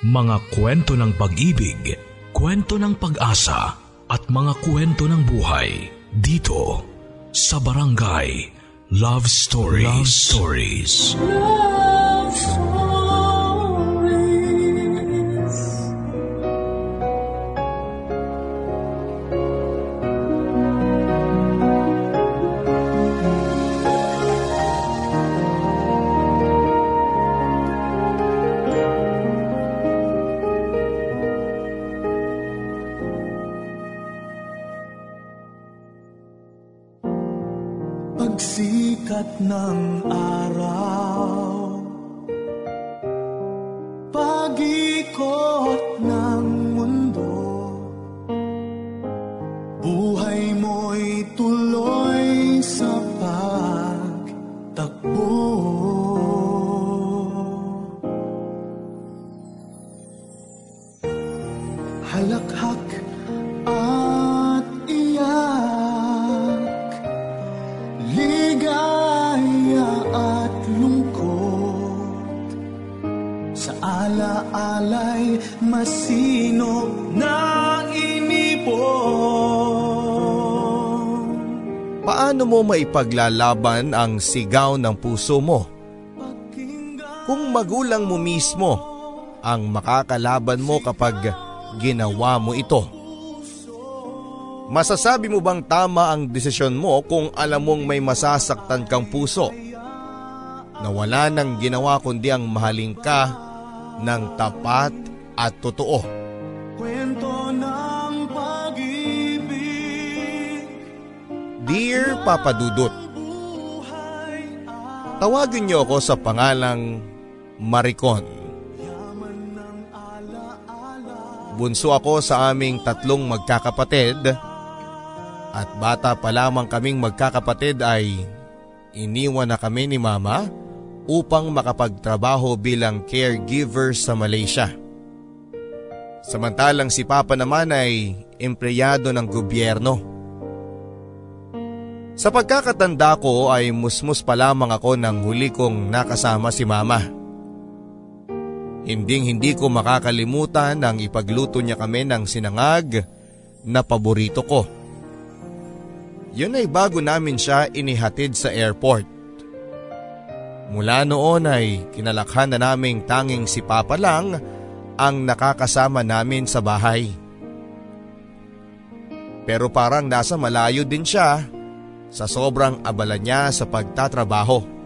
Mga kwento ng pag-ibig, kwento ng pag-asa at mga kwento ng buhay dito sa Barangay Love Stories. Love Stories. Love Maipaglalaban ang sigaw ng puso mo? Kung magulang mo mismo ang makakalaban mo kapag ginawa mo ito. Masasabi mo bang tama ang desisyon mo kung alam mong may masasaktan kang puso? Na wala nang ginawa kundi ang mahalin ka ng tapat at totoo. Papa Dudut, Tawagin niyo ako sa pangalang Maricon. Bunso ako sa aming tatlong magkakapatid at bata pa lamang kaming magkakapatid ay iniwan na kami ni mama upang makapagtrabaho bilang caregiver sa Malaysia. Samantalang si Papa naman ay empleyado ng gobyerno. Sa pagkakatanda ko ay musmus pa lamang ako nang huli kong nakasama si mama. Hinding hindi ko makakalimutan ang ipagluto niya kami ng sinangag na paborito ko. Yun ay bago namin siya inihatid sa airport. Mula noon ay kinalakhan na naming tanging si Papa lang ang nakakasama namin sa bahay. Pero parang nasa malayo din siya sa sobrang abala niya sa pagtatrabaho.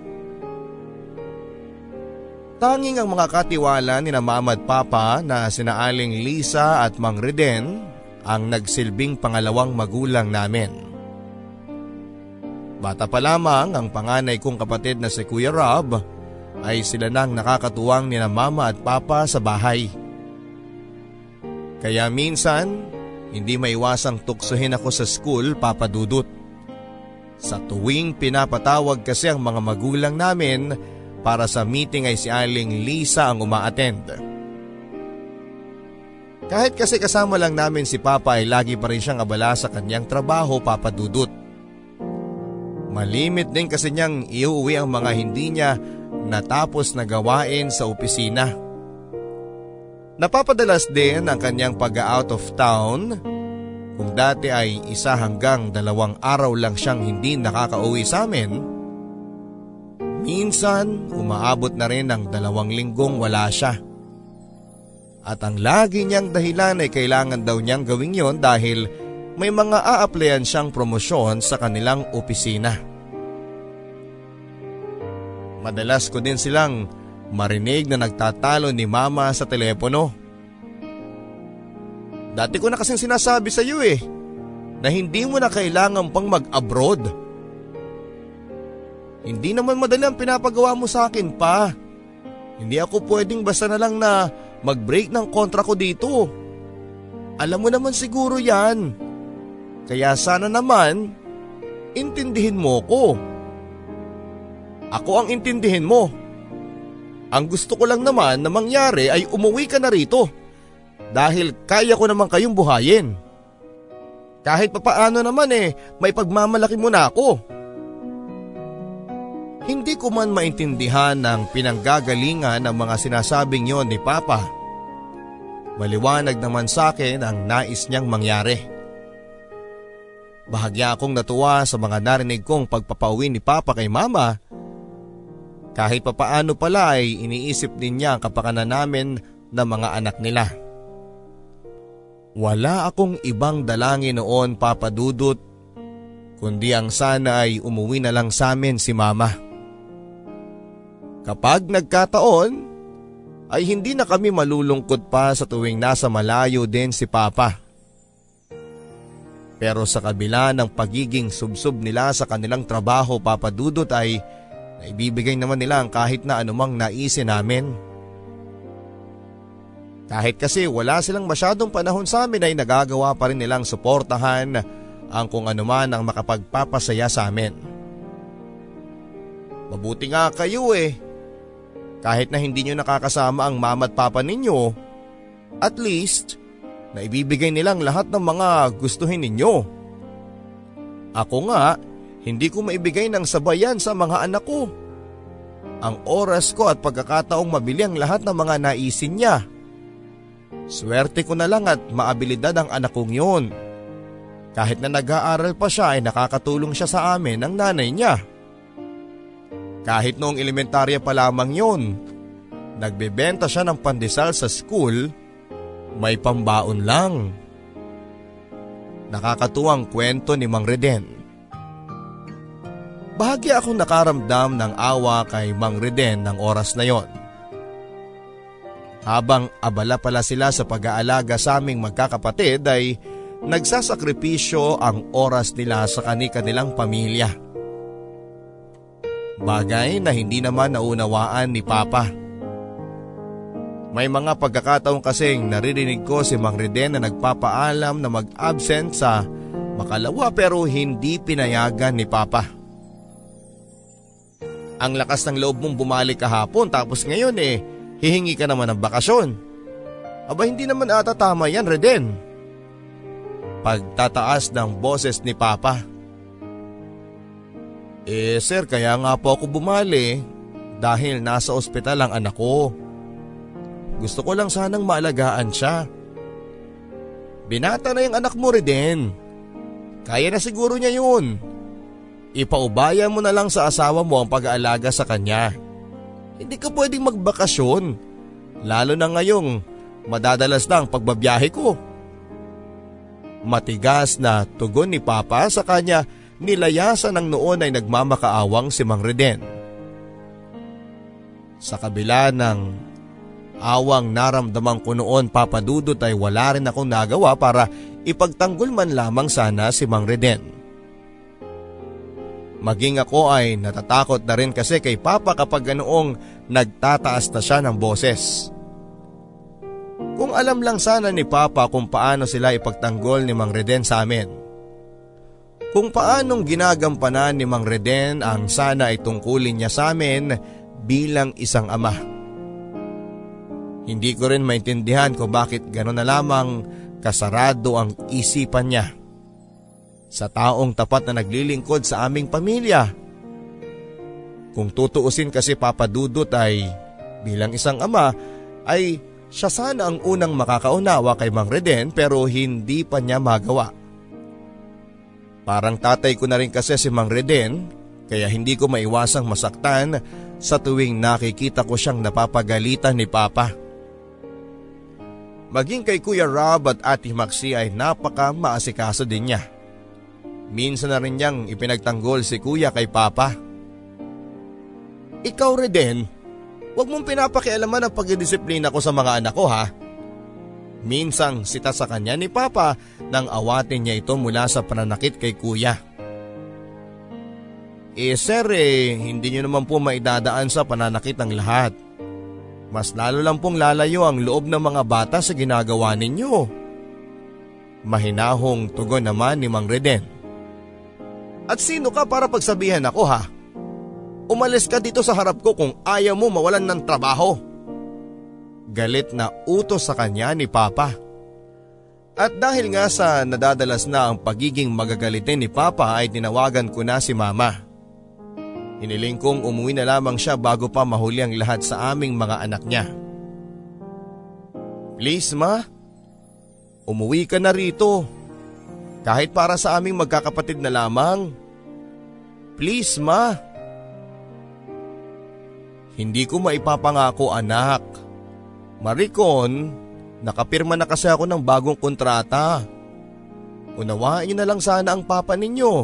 Tanging ang mga katiwala ni na mama at papa na sinaaling Lisa at Mang Reden ang nagsilbing pangalawang magulang namin. Bata pa lamang ang panganay kong kapatid na si Kuya Rob ay sila nang nakakatuwang ni na mama at papa sa bahay. Kaya minsan, hindi maiwasang tuksohin ako sa school papadudot. Sa tuwing pinapatawag kasi ang mga magulang namin para sa meeting ay si Aling Lisa ang umaattend. Kahit kasi kasama lang namin si Papa ay lagi pa rin siyang abala sa kanyang trabaho papadudot. Malimit din kasi niyang iuwi ang mga hindi niya natapos na gawain sa opisina. Napapadalas din ang kanyang pag-out of town kung dati ay isa hanggang dalawang araw lang siyang hindi nakakauwi sa amin, minsan umaabot na rin ng dalawang linggong wala siya. At ang lagi niyang dahilan ay kailangan daw niyang gawin yon dahil may mga aaplayan siyang promosyon sa kanilang opisina. Madalas ko din silang marinig na nagtatalo ni mama sa telepono. Dati ko na kasing sinasabi sa iyo eh, na hindi mo na kailangan pang mag-abroad. Hindi naman madali ang pinapagawa mo sa akin pa. Hindi ako pwedeng basta na lang na mag-break ng kontra ko dito. Alam mo naman siguro yan. Kaya sana naman, intindihin mo ko. Ako ang intindihin mo. Ang gusto ko lang naman na mangyari ay umuwi ka na rito. Dahil kaya ko naman kayong buhayin. Kahit papaano naman eh, may pagmamalaki mo na ako. Hindi ko man maintindihan ang pinanggagalingan ng mga sinasabing yon ni Papa. Maliwanag naman sa akin ang nais niyang mangyari. Bahagya akong natuwa sa mga narinig kong pagpapauwi ni Papa kay Mama. Kahit papaano pala ay iniisip din niya ang kapakanan namin ng mga anak nila. Wala akong ibang dalangin noon papadudot kundi ang sana ay umuwi na lang sa amin si Mama. Kapag nagkataon, ay hindi na kami malulungkot pa sa tuwing nasa malayo din si Papa. Pero sa kabila ng pagiging subsob nila sa kanilang trabaho papadudot ay naibibigay naman nila ang kahit na anumang naisin namin. Kahit kasi wala silang masyadong panahon sa amin ay nagagawa pa rin nilang suportahan ang kung anuman ang makapagpapasaya sa amin. Mabuti nga kayo eh kahit na hindi nyo nakakasama ang mama at papa ninyo, at least, naibibigay nilang lahat ng mga gustuhin ninyo. Ako nga, hindi ko maibigay ng sabayan sa mga anak ko. Ang oras ko at pagkakataong mabili ang lahat ng mga naisin niya. Swerte ko na lang at maabilidad ang anak kong yun. Kahit na nag-aaral pa siya ay nakakatulong siya sa amin ng nanay niya. Kahit noong elementarya pa lamang yon, nagbebenta siya ng pandesal sa school, may pambaon lang. Nakakatuwang kwento ni Mang Reden. Bahagi akong nakaramdam ng awa kay Mang Reden ng oras na yon. Habang abala pala sila sa pag-aalaga sa aming magkakapatid ay nagsasakripisyo ang oras nila sa kani-kanilang pamilya. Bagay na hindi naman naunawaan ni Papa. May mga pagkakataon kasing naririnig ko si Mang Reden na nagpapaalam na mag-absent sa makalawa pero hindi pinayagan ni Papa. Ang lakas ng loob mong bumalik kahapon tapos ngayon eh, hihingi ka naman ng bakasyon. Aba hindi naman ata tama yan Reden. Pagtataas ng boses ni Papa. Eh sir, kaya nga po ako bumali dahil nasa ospital ang anak ko. Gusto ko lang sanang maalagaan siya. Binata na yung anak mo rin Kaya na siguro niya yun. Ipaubaya mo na lang sa asawa mo ang pag-aalaga sa kanya. Hindi ka pwedeng magbakasyon. Lalo na ngayong madadalas na ang pagbabiyahe ko. Matigas na tugon ni Papa sa kanya nilayasan ng noon ay nagmamakaawang si Mang Reden. Sa kabila ng awang naramdaman ko noon papadudot ay wala rin akong nagawa para ipagtanggol man lamang sana si Mang Reden. Maging ako ay natatakot na rin kasi kay Papa kapag ganoong nagtataas na siya ng boses. Kung alam lang sana ni Papa kung paano sila ipagtanggol ni Mang Reden sa amin kung paanong ginagampanan ni Mang Reden ang sana ay tungkulin niya sa amin bilang isang ama. Hindi ko rin maintindihan kung bakit gano'n na lamang kasarado ang isipan niya. Sa taong tapat na naglilingkod sa aming pamilya. Kung tutuusin kasi papadudot ay bilang isang ama ay siya sana ang unang makakaunawa kay Mang Reden pero hindi pa niya magawa. Parang tatay ko na rin kasi si Mang Reden kaya hindi ko maiwasang masaktan sa tuwing nakikita ko siyang napapagalitan ni Papa. Maging kay Kuya Rob at Ate Maxi ay napaka maasikaso din niya. Minsan na rin niyang ipinagtanggol si Kuya kay Papa. Ikaw Reden, huwag mong pinapakialaman ang pagdidisiplina ko sa mga anak ko ha. Minsang sita sa kanya ni Papa nang awatin niya ito mula sa pananakit kay kuya. Eh sir eh, hindi niyo naman po maidadaan sa pananakit ng lahat. Mas lalo lang pong lalayo ang loob ng mga bata sa ginagawa ninyo. Mahinahong tugon naman ni Mang Reden. At sino ka para pagsabihan ako ha? Umalis ka dito sa harap ko kung ayaw mo mawalan ng trabaho. Galit na utos sa kanya ni Papa. At dahil nga sa nadadalas na ang pagiging magagalitin ni Papa ay tinawagan ko na si Mama. Hiniling kong umuwi na lamang siya bago pa mahuli ang lahat sa aming mga anak niya. Please ma, umuwi ka na rito. Kahit para sa aming magkakapatid na lamang. Please ma. Hindi ko maipapangako anak. Maricon, nakapirma na kasi ako ng bagong kontrata. Unawain niyo na lang sana ang papa ninyo.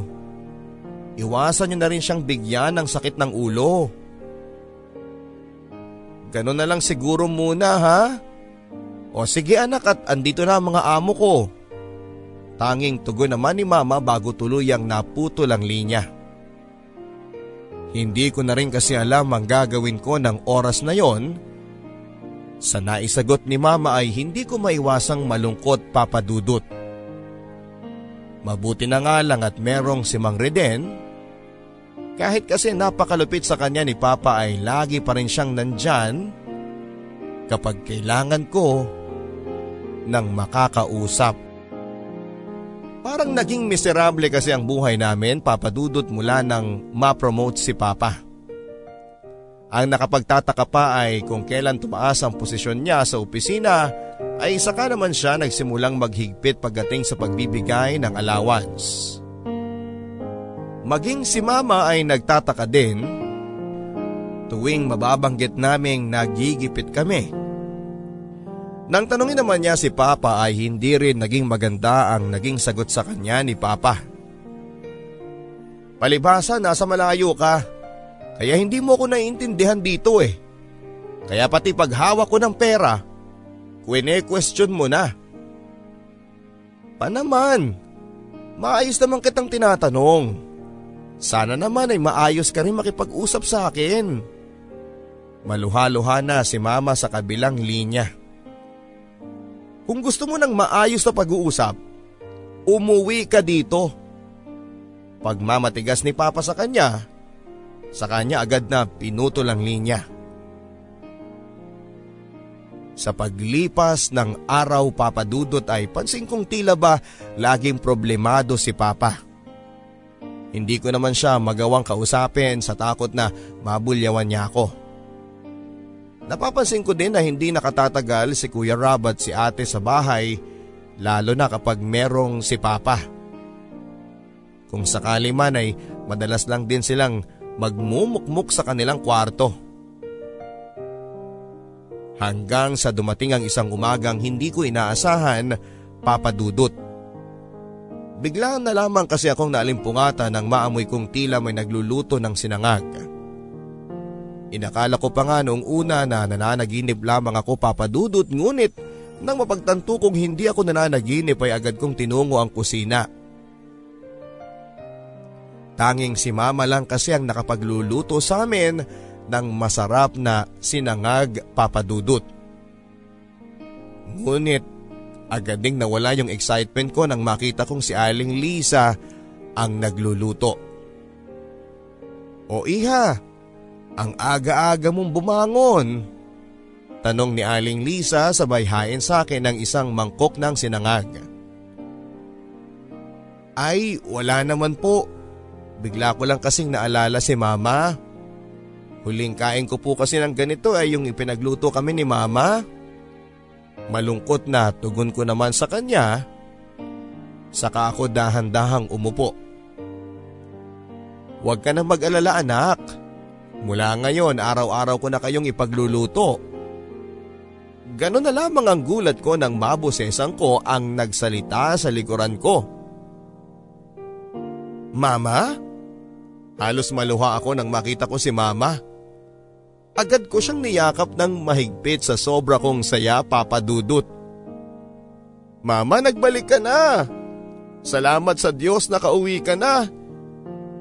Iwasan niyo na rin siyang bigyan ng sakit ng ulo. Ganon na lang siguro muna ha? O sige anak at andito na ang mga amo ko. Tanging tugon naman ni mama bago tuluyang naputol ang linya. Hindi ko na rin kasi alam ang gagawin ko ng oras na yon. Sa naisagot ni mama ay hindi ko maiwasang malungkot papadudot. Mabuti na nga lang at merong si Mang Reden. Kahit kasi napakalupit sa kanya ni Papa ay lagi pa rin siyang nandyan kapag kailangan ko ng makakausap. Parang naging miserable kasi ang buhay namin papadudot mula nang ma-promote si Papa. Ang nakapagtataka pa ay kung kailan tumaas ang posisyon niya sa opisina ay saka naman siya nagsimulang maghigpit pagdating sa pagbibigay ng allowance. Maging si mama ay nagtataka din tuwing mababanggit naming nagigipit kami. Nang tanungin naman niya si Papa ay hindi rin naging maganda ang naging sagot sa kanya ni Papa. Palibasa nasa malayo ka, kaya hindi mo ko naiintindihan dito eh. Kaya pati paghawak ko ng pera, kwene-question mo na. Pa naman, maayos naman kitang tinatanong. Sana naman ay maayos ka rin makipag-usap sa akin. Maluha-luha na si mama sa kabilang linya. Kung gusto mo ng maayos na pag-uusap, umuwi ka dito. Pag mamatigas ni Papa sa kanya, sa kanya agad na pinutol ang linya. Sa paglipas ng araw papadudot ay pansin kong tila ba laging problemado si Papa. Hindi ko naman siya magawang kausapin sa takot na mabulyawan niya ako. Napapansin ko din na hindi nakatatagal si Kuya Rob at si ate sa bahay lalo na kapag merong si Papa. Kung sakali man ay madalas lang din silang magmumukmuk sa kanilang kwarto. Hanggang sa dumating ang isang umagang hindi ko inaasahan, papadudot. Bigla na lamang kasi akong naalimpungatan nang maamoy kong tila may nagluluto ng sinangag. Inakala ko pa nga noong una na nananaginip lamang ako papadudot ngunit nang mapagtanto kong hindi ako nananaginip ay agad kong tinungo ang kusina. Tanging si mama lang kasi ang nakapagluluto sa amin ng masarap na sinangag papadudot. Ngunit agad ding nawala yung excitement ko nang makita kong si Aling Lisa ang nagluluto. O iha, ang aga-aga mong bumangon. Tanong ni Aling Lisa sabay hain sa akin ng isang mangkok ng sinangag. Ay, wala naman po. Bigla ko lang kasing naalala si mama. Huling kain ko po kasi ng ganito ay yung ipinagluto kami ni mama. Malungkot na tugon ko naman sa kanya. Saka ako dahan-dahang umupo. Huwag ka na mag-alala anak. Mula ngayon araw-araw ko na kayong ipagluluto. Ganon na lamang ang gulat ko nang mabosesan ko ang nagsalita sa likuran ko. Mama? Halos maluha ako nang makita ko si mama. Agad ko siyang niyakap ng mahigpit sa sobra kong saya papadudot. Mama nagbalik ka na. Salamat sa Diyos na kauwi ka na.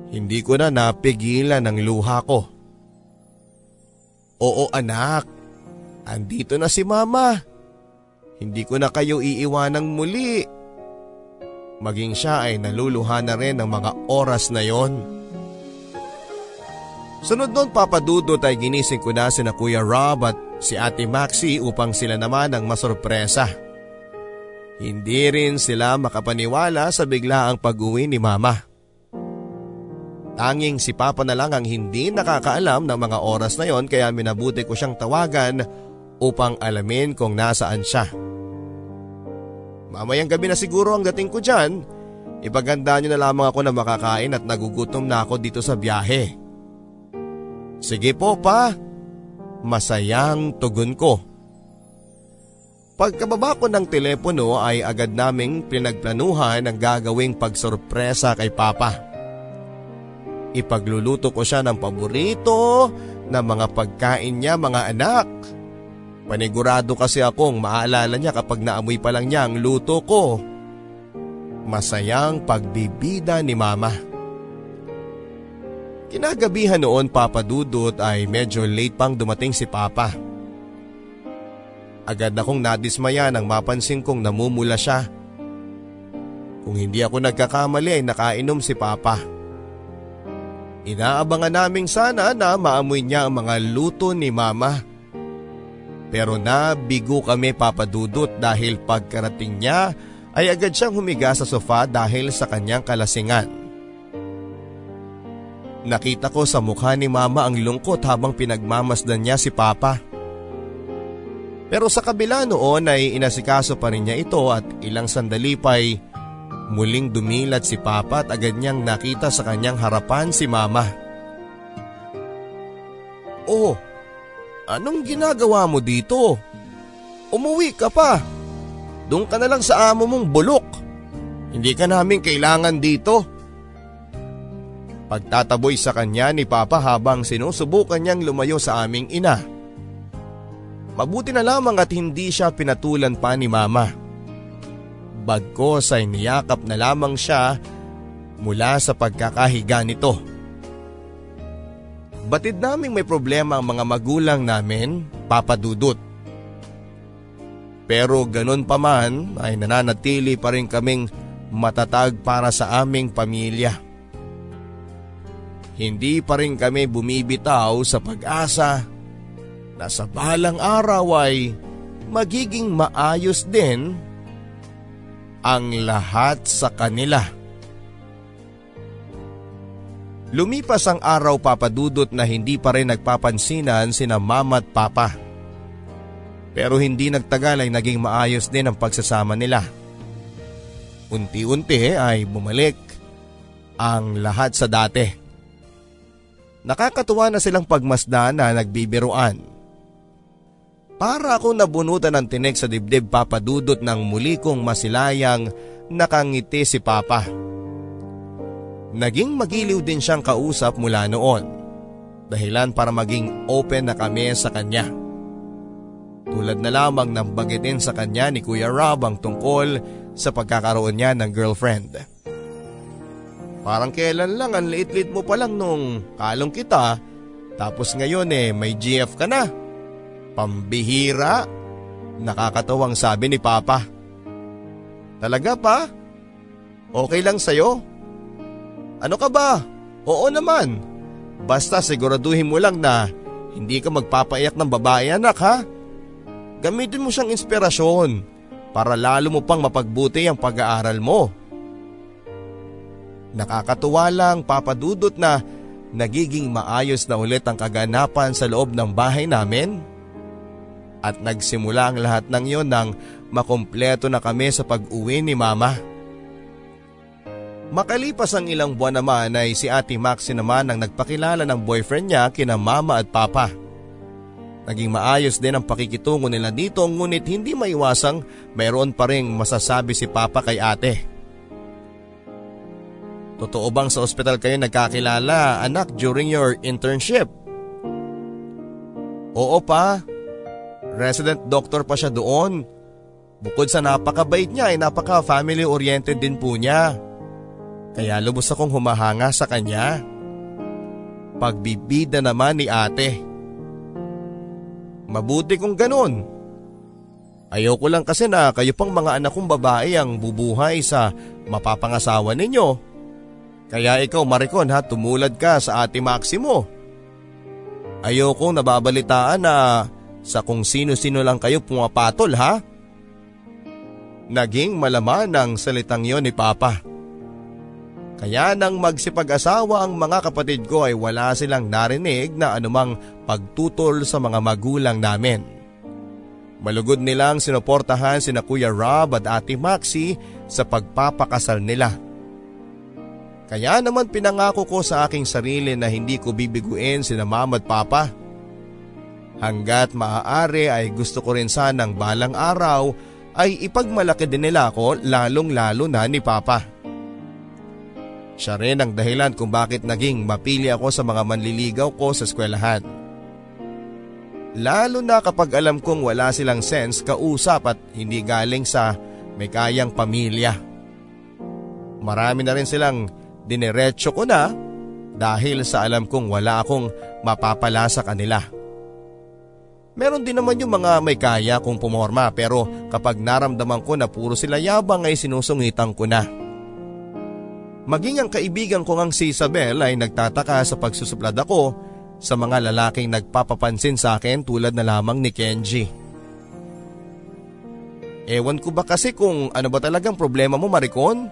Hindi ko na napigilan ang luha ko. Oo anak, andito na si mama. Hindi ko na kayo iiwanang muli. Maging siya ay naluluha na rin ng mga oras na yon. Sunod nun papadudot ay ginising ko na si na Kuya Rob at si Ate Maxi upang sila naman ang masorpresa. Hindi rin sila makapaniwala sa biglaang pag-uwi ni Mama. Tanging si Papa na lang ang hindi nakakaalam ng mga oras na yon kaya minabuti ko siyang tawagan upang alamin kung nasaan siya. Mamayang gabi na siguro ang dating ko dyan, ipaganda niyo na lamang ako na makakain at nagugutom na ako dito sa biyahe. Sige po pa, masayang tugon ko. Pagkababa ko ng telepono ay agad naming pinagplanuhan ang gagawing pagsorpresa kay Papa. Ipagluluto ko siya ng paborito na mga pagkain niya mga anak. Panigurado kasi akong maalala niya kapag naamoy pa lang niya ang luto ko. Masayang pagbibida ni Mama. Kinagabihan noon Papa Dudut ay medyo late pang dumating si Papa. Agad akong nadismaya nang mapansin kong namumula siya. Kung hindi ako nagkakamali ay nakainom si Papa. Inaabangan naming sana na maamoy niya ang mga luto ni Mama. Pero nabigo kami papadudot dahil pagkarating niya ay agad siyang humiga sa sofa dahil sa kanyang kalasingan. Nakita ko sa mukha ni Mama ang lungkot habang pinagmamasdan niya si Papa. Pero sa kabila noon ay inasikaso pa rin niya ito at ilang sandali pa'y muling dumilat si Papa at agad niyang nakita sa kanyang harapan si Mama. Oh, anong ginagawa mo dito? Umuwi ka pa. Doon ka na lang sa amo mong bulok. Hindi ka namin kailangan dito. Pagtataboy sa kanya ni Papa habang sinusubukan niyang lumayo sa aming ina. Mabuti na lamang at hindi siya pinatulan pa ni mama. Bagkos ay niyakap na lamang siya mula sa pagkakahiga nito. Batid naming may problema ang mga magulang namin, papadudot. Pero ganun pa man ay nananatili pa rin kaming matatag para sa aming pamilya. Hindi pa rin kami bumibitaw sa pag-asa na sa balang araw ay magiging maayos din ang lahat sa kanila. Lumipas ang araw papadudot na hindi pa rin nagpapansinan sina mama at papa. Pero hindi nagtagal ay naging maayos din ang pagsasama nila. Unti-unti ay bumalik ang lahat sa dati. Nakakatuwa na silang pagmasdan na nagbibiruan. Para akong nabunutan ng tinik sa dibdib papadudot ng muli kong masilayang nakangiti si Papa. Naging magiliw din siyang kausap mula noon. Dahilan para maging open na kami sa kanya. Tulad na lamang ng bagitin sa kanya ni Kuya Rob ang tungkol sa pagkakaroon niya ng girlfriend. Parang kailan lang ang liit-liit mo pa lang nung kalong kita tapos ngayon eh may GF ka na. Pambihira? Nakakatawang sabi ni Papa. Talaga pa? Okay lang sa'yo? Ano ka ba? Oo naman. Basta siguraduhin mo lang na hindi ka magpapaiyak ng babae anak ha. Gamitin mo siyang inspirasyon para lalo mo pang mapagbuti ang pag-aaral mo. Nakakatuwa lang papadudot na nagiging maayos na ulit ang kaganapan sa loob ng bahay namin at nagsimula ang lahat ng iyon nang makumpleto na kami sa pag-uwi ni Mama. Makalipas ang ilang buwan naman ay si Ate Maxi naman ang nagpakilala ng boyfriend niya kina Mama at Papa. Naging maayos din ang pakikitungo nila dito ngunit hindi maiwasang mayroon pa rin masasabi si Papa kay ate. Totoo bang sa ospital kayo nagkakilala anak during your internship? Oo pa, Resident doctor pa siya doon. Bukod sa napakabait niya ay napaka family oriented din po niya. Kaya lubos akong humahanga sa kanya. Pagbibida naman ni ate. Mabuti kung ganun. Ayoko lang kasi na kayo pang mga anak kong babae ang bubuhay sa mapapangasawa ninyo. Kaya ikaw Maricon ha, tumulad ka sa ate Maximo. Ayoko nababalitaan na sa kung sino-sino lang kayo pumapatol ha? Naging malaman ang salitang yon ni Papa. Kaya nang magsipag-asawa ang mga kapatid ko ay wala silang narinig na anumang pagtutol sa mga magulang namin. Malugod nilang sinuportahan sina Kuya Rob at Ate Maxi sa pagpapakasal nila. Kaya naman pinangako ko sa aking sarili na hindi ko bibiguin sina mama at papa. Hanggat maaari ay gusto ko rin sanang balang araw ay ipagmalaki din nila ako lalong lalo na ni papa. Siya rin ang dahilan kung bakit naging mapili ako sa mga manliligaw ko sa eskwelahan. Lalo na kapag alam kong wala silang sense kausap at hindi galing sa may kayang pamilya. Marami na rin silang dinerecho ko na dahil sa alam kong wala akong mapapala sa kanila. Meron din naman yung mga may kaya kung pumorma pero kapag naramdaman ko na puro sila yabang ay sinusungitan ko na. Maging ang kaibigan ko ngang si Isabel ay nagtataka sa pagsusuplad ako sa mga lalaking nagpapapansin sa akin tulad na lamang ni Kenji. Ewan ko ba kasi kung ano ba talagang problema mo Maricon?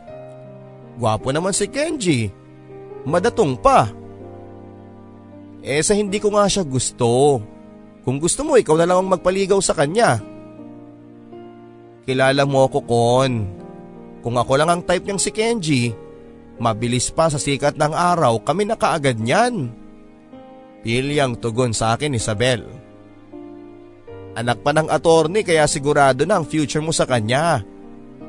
Gwapo naman si Kenji. Madatong pa. Eh sa hindi ko nga siya gusto. Kung gusto mo ikaw na lang ang magpaligaw sa kanya. Kilala mo ako kon. Kung ako lang ang type niyang si Kenji, mabilis pa sa sikat ng araw kami na kaagad niyan. Pilyang tugon sa akin Isabel. Anak pa ng attorney kaya sigurado na ang future mo sa kanya.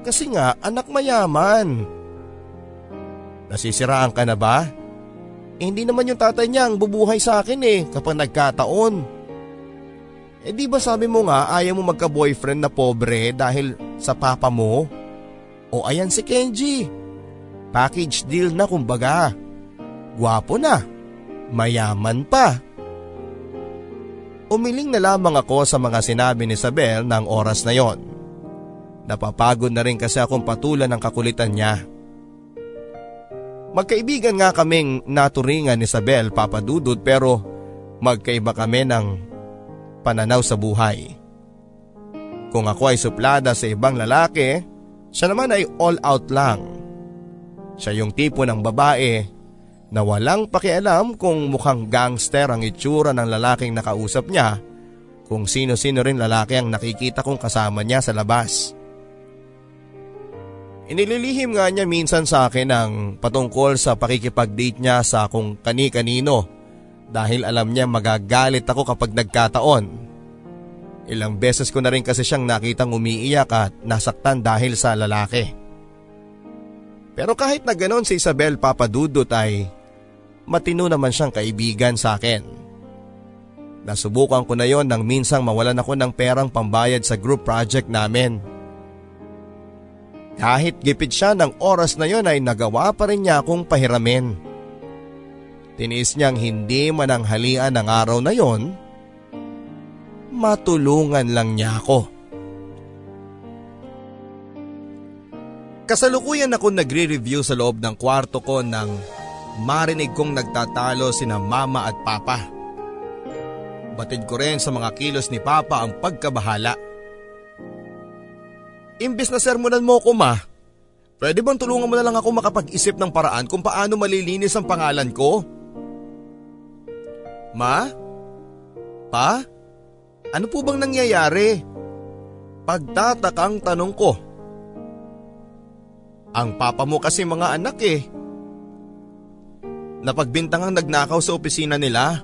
Kasi nga anak mayaman. Nasisiraan ka na ba? Eh, hindi naman yung tatay niya ang bubuhay sa akin eh kapag nagkataon. Eh di ba sabi mo nga ayaw mo magka-boyfriend na pobre dahil sa papa mo? O ayan si Kenji. Package deal na kumbaga. Gwapo na mayaman pa. Umiling na lamang ako sa mga sinabi ni Isabel ng oras na yon. Napapagod na rin kasi akong patulan ng kakulitan niya. Magkaibigan nga kaming naturingan ni Isabel papadudod pero magkaiba kami ng pananaw sa buhay. Kung ako ay suplada sa ibang lalaki, siya naman ay all out lang. Siya yung tipo ng babae na walang pakialam kung mukhang gangster ang itsura ng lalaking nakausap niya kung sino-sino rin lalaki ang nakikita kong kasama niya sa labas. Inililihim nga niya minsan sa akin ang patungkol sa pakikipag-date niya sa kung kani-kanino dahil alam niya magagalit ako kapag nagkataon. Ilang beses ko na rin kasi siyang nakitang umiiyak at nasaktan dahil sa lalaki. Pero kahit na ganon si Isabel Papadudot ay matino naman siyang kaibigan sa akin. Nasubukan ko na yon nang minsang mawalan ako ng perang pambayad sa group project namin. Kahit gipit siya ng oras na yon ay nagawa pa rin niya akong pahiramin. Tinis niyang hindi mananghalian ng araw na yon, matulungan lang niya ako. Kasalukuyan ako nagre-review sa loob ng kwarto ko ng marinig kong nagtatalo sina mama at papa. Batid ko rin sa mga kilos ni papa ang pagkabahala. Imbis na sermonan mo ko ma, pwede bang tulungan mo na lang ako makapag-isip ng paraan kung paano malilinis ang pangalan ko? Ma? Pa? Ano po bang nangyayari? Pagtatakang tanong ko. Ang papa mo kasi mga anak eh napagbintangang nagnakaw sa opisina nila.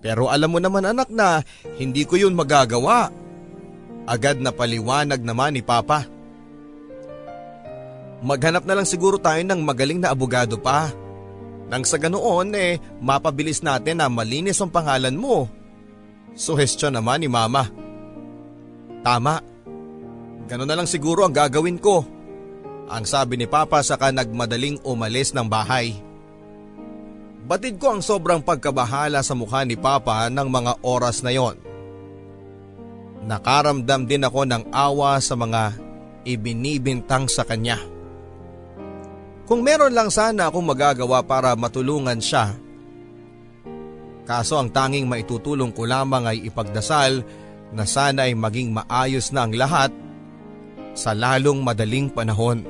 Pero alam mo naman anak na hindi ko yun magagawa. Agad na paliwanag naman ni Papa. Maghanap na lang siguro tayo ng magaling na abogado pa. Nang sa ganoon eh mapabilis natin na malinis ang pangalan mo. Suhestyon naman ni Mama. Tama. Ganon na lang siguro ang gagawin ko. Ang sabi ni Papa saka nagmadaling umalis ng bahay. Batid ko ang sobrang pagkabahala sa mukha ni Papa ng mga oras na yon. Nakaramdam din ako ng awa sa mga ibinibintang sa kanya. Kung meron lang sana akong magagawa para matulungan siya. Kaso ang tanging maitutulong ko lamang ay ipagdasal na sana ay maging maayos na ang lahat sa lalong madaling panahon.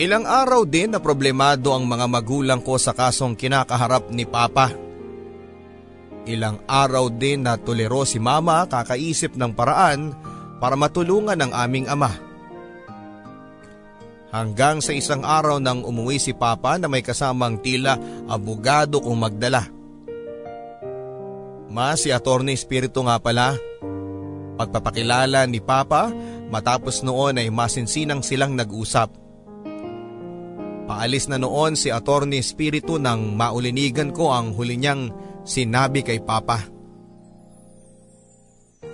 Ilang araw din na problemado ang mga magulang ko sa kasong kinakaharap ni Papa. Ilang araw din na tulero si mama kakaisip ng paraan para matulungan ang aming ama. Hanggang sa isang araw nang umuwi si Papa na may kasamang tila abogado kung magdala. Ma, si Attorney Espiritu nga pala. Pagpapakilala ni Papa matapos noon ay masinsinang silang nag-usap. Paalis na noon si Attorney Espiritu nang maulinigan ko ang huli niyang sinabi kay Papa.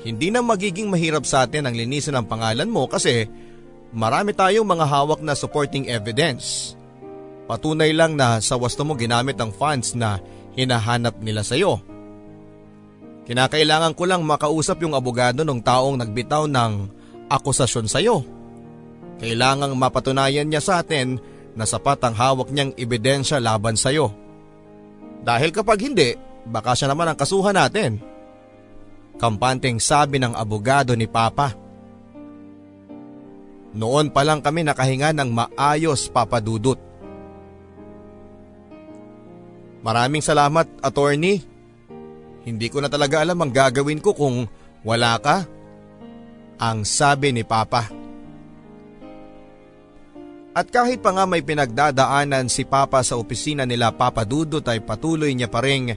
Hindi na magiging mahirap sa atin ang linisin ang pangalan mo kasi marami tayong mga hawak na supporting evidence. Patunay lang na sa wasto mo ginamit ang funds na hinahanap nila sa iyo. Kinakailangan ko lang makausap yung abogado ng taong nagbitaw ng akusasyon sa iyo. Kailangang mapatunayan niya sa atin na sapat ang hawak niyang ebidensya laban sa iyo. Dahil kapag hindi, baka siya naman ang kasuhan natin. Kampanteng sabi ng abogado ni Papa. Noon pa lang kami nakahinga ng maayos papadudot. Maraming salamat, attorney. Hindi ko na talaga alam ang gagawin ko kung wala ka. Ang sabi ni Papa. At kahit pa nga may pinagdadaanan si Papa sa opisina nila Papa Dudut ay patuloy niya pa rin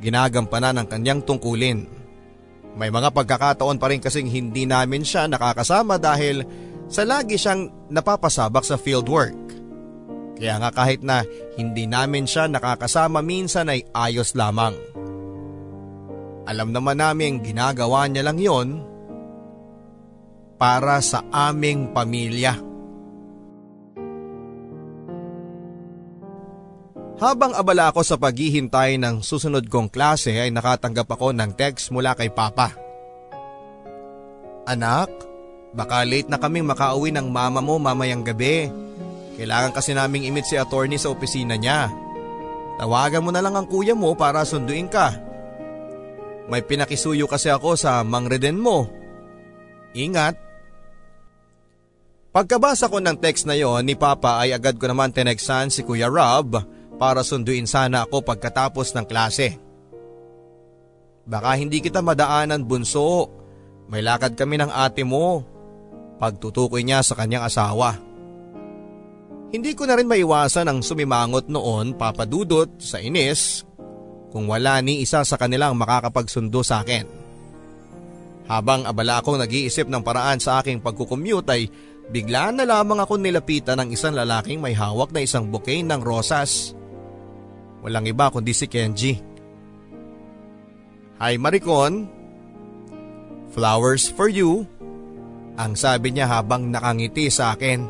ginagampanan ang kanyang tungkulin. May mga pagkakataon pa rin kasing hindi namin siya nakakasama dahil sa lagi siyang napapasabak sa fieldwork. Kaya nga kahit na hindi namin siya nakakasama minsan ay ayos lamang. Alam naman namin ginagawa niya lang yon para sa aming pamilya. Habang abala ako sa paghihintay ng susunod kong klase ay nakatanggap ako ng text mula kay Papa. Anak, baka late na kaming makauwi ng mama mo mamayang gabi. Kailangan kasi naming imit si attorney sa opisina niya. Tawagan mo na lang ang kuya mo para sunduin ka. May pinakisuyo kasi ako sa mangreden mo. Ingat. Pagkabasa ko ng text na yon ni Papa ay agad ko naman tinextan si Kuya Rob para sunduin sana ako pagkatapos ng klase. Baka hindi kita madaanan bunso. May lakad kami ng ate mo. Pagtutukoy niya sa kanyang asawa. Hindi ko na rin maiwasan ang sumimangot noon papadudot sa inis kung wala ni isa sa kanilang makakapagsundo sa akin. Habang abala akong nag-iisip ng paraan sa aking pagkukommute ay bigla na lamang ako nilapitan ng isang lalaking may hawak na isang bouquet ng rosas. Walang iba kundi si Kenji. Hi Maricon. Flowers for you. Ang sabi niya habang nakangiti sa akin.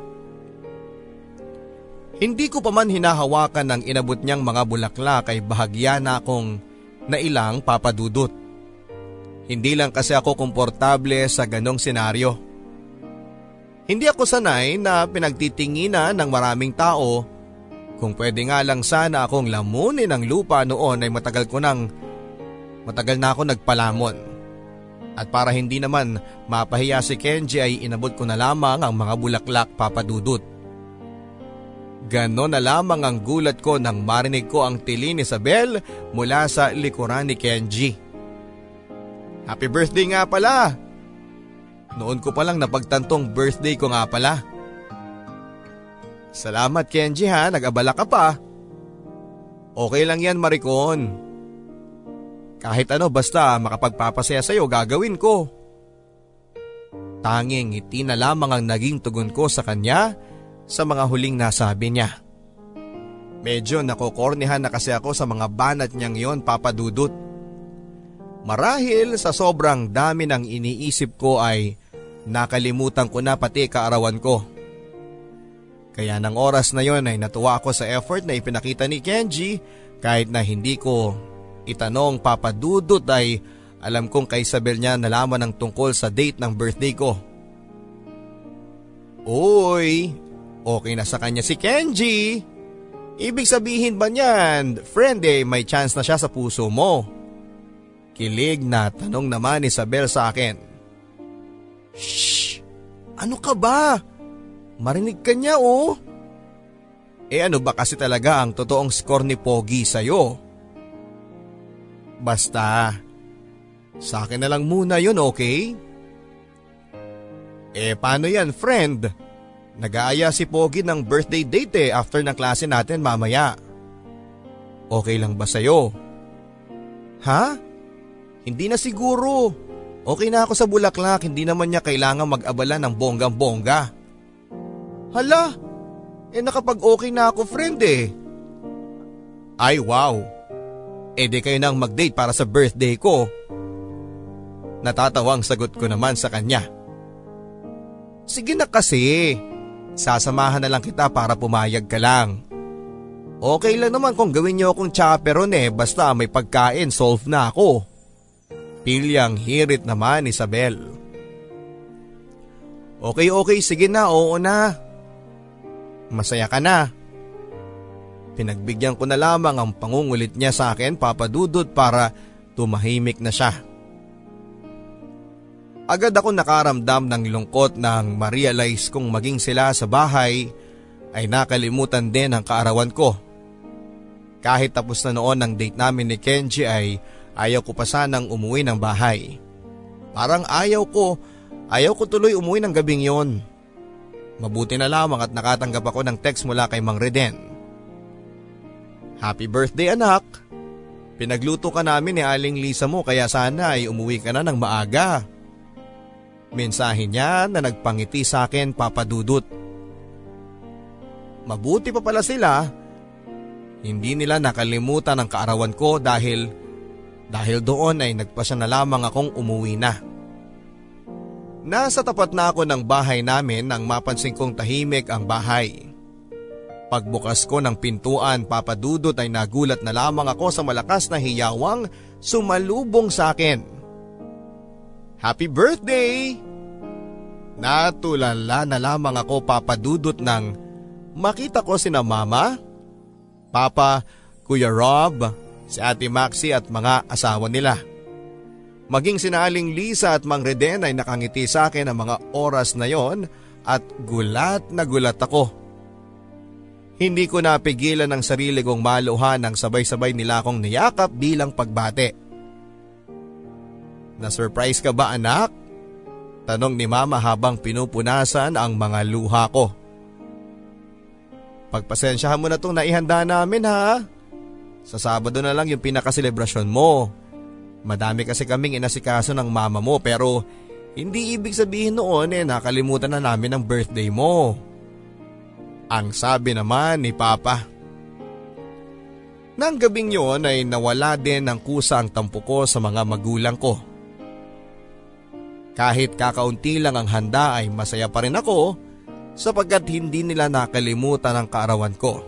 Hindi ko pa man hinahawakan ng inabot niyang mga bulaklak ay bahagya na akong nailang papadudot. Hindi lang kasi ako komportable sa ganong senaryo. Hindi ako sanay na pinagtitinginan ng maraming tao kung pwede nga lang sana akong lamunin ang lupa noon ay matagal ko nang matagal na ako nagpalamon. At para hindi naman mapahiya si Kenji ay inabot ko na lamang ang mga bulaklak papadudot. Ganon na lamang ang gulat ko nang marinig ko ang tili ni Isabel mula sa likuran ni Kenji. Happy birthday nga pala! Noon ko palang napagtantong birthday ko nga pala. Salamat Kenji ha, nag-abala ka pa. Okay lang yan Maricon. Kahit ano basta makapagpapasaya sa'yo gagawin ko. Tanging ngiti na lamang ang naging tugon ko sa kanya sa mga huling nasabi niya. Medyo nakokornihan na kasi ako sa mga banat niyang yon papadudot. Marahil sa sobrang dami ng iniisip ko ay nakalimutan ko na pati kaarawan ko. Kaya ng oras na yon ay natuwa ako sa effort na ipinakita ni Kenji kahit na hindi ko itanong papadudot ay alam kong kay Isabel niya nalaman ng tungkol sa date ng birthday ko. Uy, okay na sa kanya si Kenji. Ibig sabihin ba niyan, friend eh may chance na siya sa puso mo? Kilig na tanong naman ni Isabel sa akin. Shh! Ano ka ba? Marinig ka niya oh. Eh ano ba kasi talaga ang totoong score ni Pogi sa'yo? Basta, sa akin na lang muna yun, okay? Eh paano yan, friend? Nag-aaya si Pogi ng birthday date eh after ng klase natin mamaya. Okay lang ba sa'yo? Ha? Hindi na siguro. Okay na ako sa bulaklak, hindi naman niya kailangan mag-abala ng bonggang-bongga. Hala, eh nakapag okay na ako friend eh. Ay wow, eh di kayo nang mag-date para sa birthday ko. Natatawang sagot ko naman sa kanya. Sige na kasi, sasamahan na lang kita para pumayag ka lang. Okay lang naman kung gawin niyo akong chaperon eh basta may pagkain solve na ako. Pilyang hirit naman Isabel. Okay okay sige na oo na. Masaya ka na. Pinagbigyan ko na lamang ang pangungulit niya sa akin papadudod para tumahimik na siya. Agad ako nakaramdam ng lungkot nang ma-realize kong maging sila sa bahay ay nakalimutan din ang kaarawan ko. Kahit tapos na noon ang date namin ni Kenji ay ayaw ko pa sanang umuwi ng bahay. Parang ayaw ko, ayaw ko tuloy umuwi ng gabing yon. Mabuti na lamang at nakatanggap ako ng text mula kay Mang Reden. Happy birthday anak! Pinagluto ka namin ni Aling Lisa mo kaya sana ay umuwi ka na ng maaga. Mensahe niya na nagpangiti sa akin papadudot. Mabuti pa pala sila. Hindi nila nakalimutan ang kaarawan ko dahil dahil doon ay nagpasya na lamang akong umuwi na. Nasa tapat na ako ng bahay namin nang mapansin kong tahimik ang bahay. Pagbukas ko ng pintuan papadudot ay nagulat na lamang ako sa malakas na hiyawang sumalubong sa akin. Happy birthday! Natulala na lamang ako papadudot nang makita ko sina mama, papa, kuya Rob, si ate Maxi at mga asawa nila. Maging sinaling Lisa at Mang Reden ay nakangiti sa akin ang mga oras na yon at gulat na gulat ako. Hindi ko napigilan ang sarili kong maluhan nang sabay-sabay nila akong niyakap bilang pagbate. Na-surprise ka ba anak? Tanong ni mama habang pinupunasan ang mga luha ko. Pagpasensyahan mo na itong naihanda namin ha. Sa Sabado na lang yung pinakaselebrasyon mo. Madami kasi kaming inasikaso ng mama mo pero hindi ibig sabihin noon eh nakalimutan na namin ang birthday mo. Ang sabi naman ni Papa. Nang gabing yon ay nawala din ng kusa ang tampo ko sa mga magulang ko. Kahit kakaunti lang ang handa ay masaya pa rin ako sapagkat hindi nila nakalimutan ang kaarawan ko.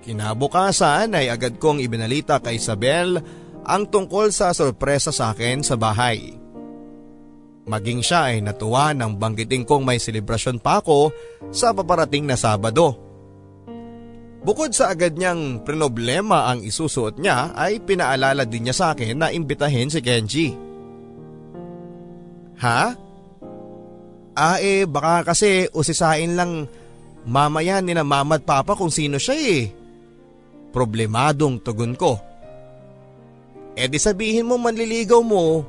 Kinabukasan ay agad kong ibinalita kay Isabel ang tungkol sa sorpresa sa akin sa bahay. Maging siya ay natuwa nang banggiting kong may selebrasyon pa ako sa paparating na Sabado. Bukod sa agad niyang problema ang isusuot niya ay pinaalala din niya sa akin na imbitahin si Kenji. Ha? Ah eh baka kasi usisain lang mamaya ni na mama at papa kung sino siya eh. Problemadong tugon ko. Eh di sabihin mo manliligaw mo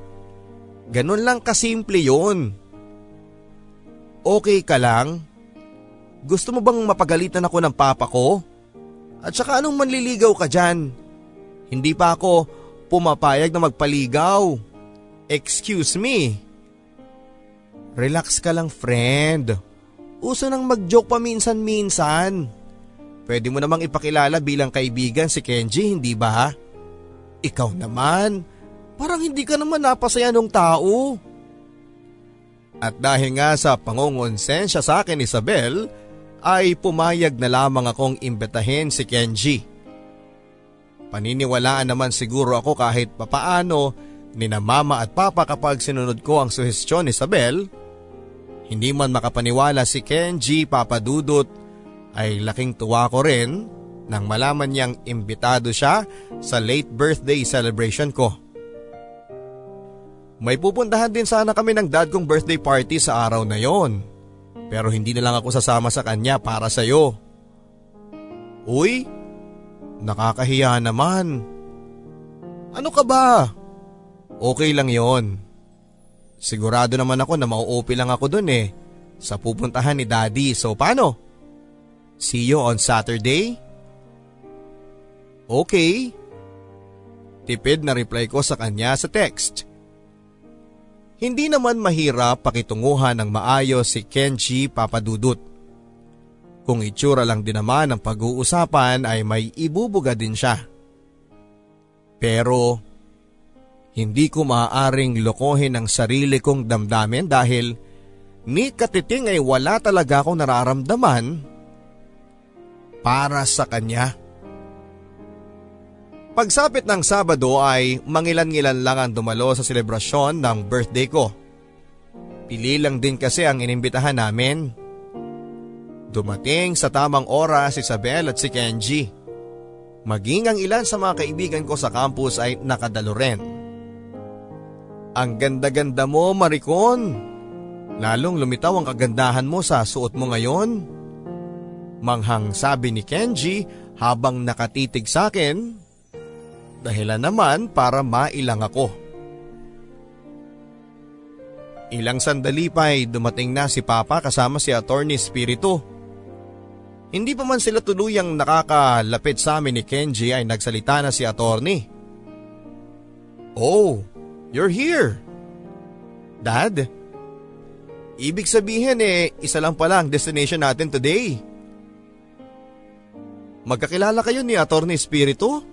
Ganon lang kasimple yon. Okay ka lang? Gusto mo bang mapagalitan ako ng papa ko? At saka anong manliligaw ka dyan? Hindi pa ako pumapayag na magpaligaw. Excuse me. Relax ka lang friend. Uso nang mag-joke pa minsan-minsan. Pwede mo namang ipakilala bilang kaibigan si Kenji, hindi ba? Ikaw naman, Parang hindi ka naman napasaya ng tao. At dahil nga sa pangongonsensya sa akin Isabel, ay pumayag na lamang akong imbitahin si Kenji. Paniniwalaan naman siguro ako kahit papaano ni na mama at papa kapag sinunod ko ang suhestyon ni Isabel. Hindi man makapaniwala si Kenji papadudot ay laking tuwa ko rin nang malaman niyang imbitado siya sa late birthday celebration ko. May pupuntahan din sana kami ng dad kong birthday party sa araw na yon. Pero hindi na lang ako sasama sa kanya para sa'yo. Uy, nakakahiya naman. Ano ka ba? Okay lang yon. Sigurado naman ako na mauupi lang ako dun eh. Sa pupuntahan ni daddy. So paano? See you on Saturday? Okay. Tipid na reply ko sa kanya sa text. Hindi naman mahirap pakitunguhan ng maayos si Kenji Papadudut. Kung itsura lang din naman ang pag-uusapan ay may ibubuga din siya. Pero hindi ko maaaring lokohin ang sarili kong damdamin dahil ni katiting ay wala talaga akong nararamdaman para sa kanya. Pagsapit ng Sabado ay mangilan-ngilan lang ang dumalo sa selebrasyon ng birthday ko. Pili lang din kasi ang inimbitahan namin. Dumating sa tamang oras si Isabel at si Kenji. Maging ang ilan sa mga kaibigan ko sa campus ay nakadalo rin. Ang ganda-ganda mo Maricon. Lalong lumitaw ang kagandahan mo sa suot mo ngayon. Manghang sabi ni Kenji habang nakatitig sa akin Dahilan naman para mailang ako. Ilang sandali pa ay dumating na si Papa kasama si Attorney Spirito. Hindi pa man sila tuluyang nakakalapit sa amin ni Kenji ay nagsalita na si Attorney. Oh, you're here. Dad, ibig sabihin eh isa lang pala ang destination natin today. Magkakilala kayo ni Attorney Spirito?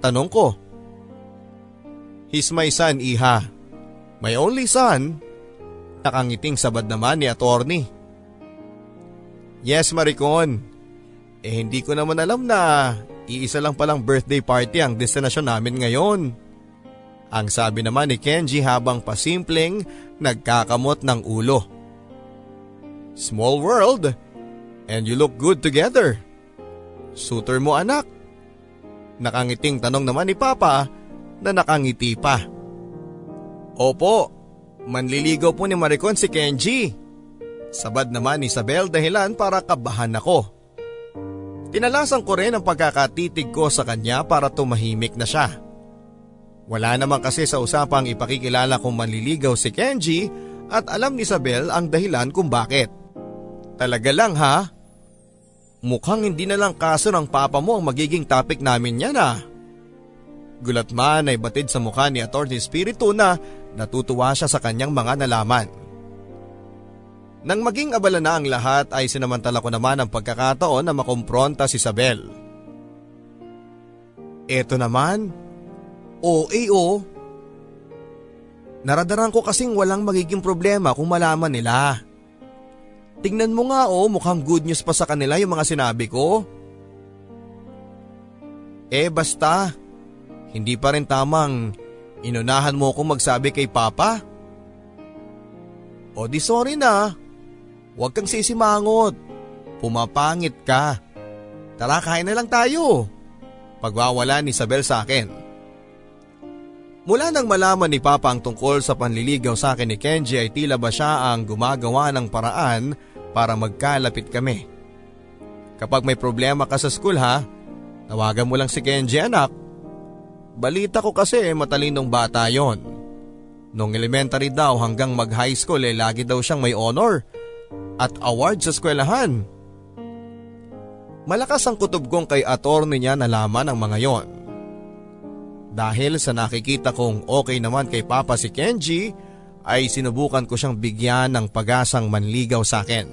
Tanong ko. He's my son, Iha. My only son. Nakangiting sabad naman ni attorney. Yes, Maricon. Eh hindi ko naman alam na iisa lang palang birthday party ang destinasyon namin ngayon. Ang sabi naman ni Kenji habang pasimpleng nagkakamot ng ulo. Small world and you look good together. Suitor mo anak. Nakangiting tanong naman ni Papa na nakangiti pa. Opo, manliligaw po ni Maricon si Kenji. Sabad naman ni Isabel dahilan para kabahan ako. Tinalasan ko rin ang pagkakatitig ko sa kanya para tumahimik na siya. Wala naman kasi sa usapang ipakikilala kung manliligaw si Kenji at alam ni Isabel ang dahilan kung bakit. Talaga lang ha, Mukhang hindi na lang kaso ng papa mo ang magiging topic namin yan ah. Gulat man ay batid sa mukha ni Atty. Spiritu na natutuwa siya sa kanyang mga nalaman. Nang maging abala na ang lahat ay sinamantala ko naman ang pagkakataon na makompronta si Isabel. Eto naman, OAO. Naradaran ko kasing walang magiging problema kung malaman nila. Tingnan mo nga oh, mukhang good news pa sa kanila yung mga sinabi ko. Eh basta, hindi pa rin tamang inunahan mo akong magsabi kay Papa. O di sorry na, huwag kang sisimangot, pumapangit ka. Tara kain na lang tayo. Pagwawala ni Isabel sa akin. Mula nang malaman ni Papa ang tungkol sa panliligaw sa akin ni Kenji ay tila ba siya ang gumagawa ng paraan para magkalapit kami. Kapag may problema ka sa school ha, tawagan mo lang si Kenji anak. Balita ko kasi matalinong bata yon. Nung elementary daw hanggang mag high school eh lagi daw siyang may honor at award sa eskwelahan. Malakas ang kutob kong kay attorney niya nalaman ang mga yon. Dahil sa nakikita kong okay naman kay Papa si Kenji, ay sinubukan ko siyang bigyan ng pag-asang manligaw sa akin.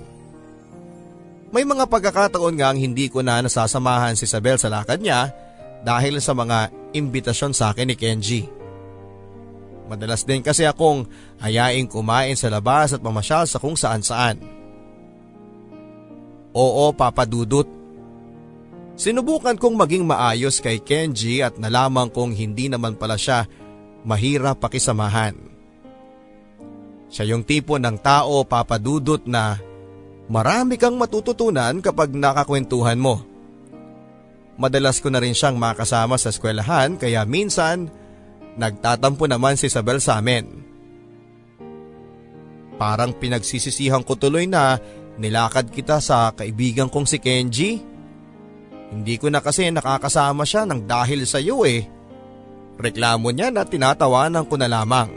May mga pagkakataon nga ang hindi ko na nasasamahan si Isabel sa lakad niya dahil sa mga imbitasyon sa akin ni Kenji. Madalas din kasi akong hayaing kumain sa labas at mamasyal sa kung saan saan. Oo, Papa Dudut, Sinubukan kong maging maayos kay Kenji at nalaman kong hindi naman pala siya mahirap pakisamahan. Siya yung tipo ng tao papadudot na marami kang matututunan kapag nakakwentuhan mo. Madalas ko na rin siyang makasama sa eskwelahan kaya minsan nagtatampo naman si Isabel sa amin. Parang pinagsisisihan ko tuloy na nilakad kita sa kaibigan kong si Kenji. Hindi ko na kasi nakakasama siya ng dahil sa iyo eh. Reklamo niya na tinatawanan ko na lamang.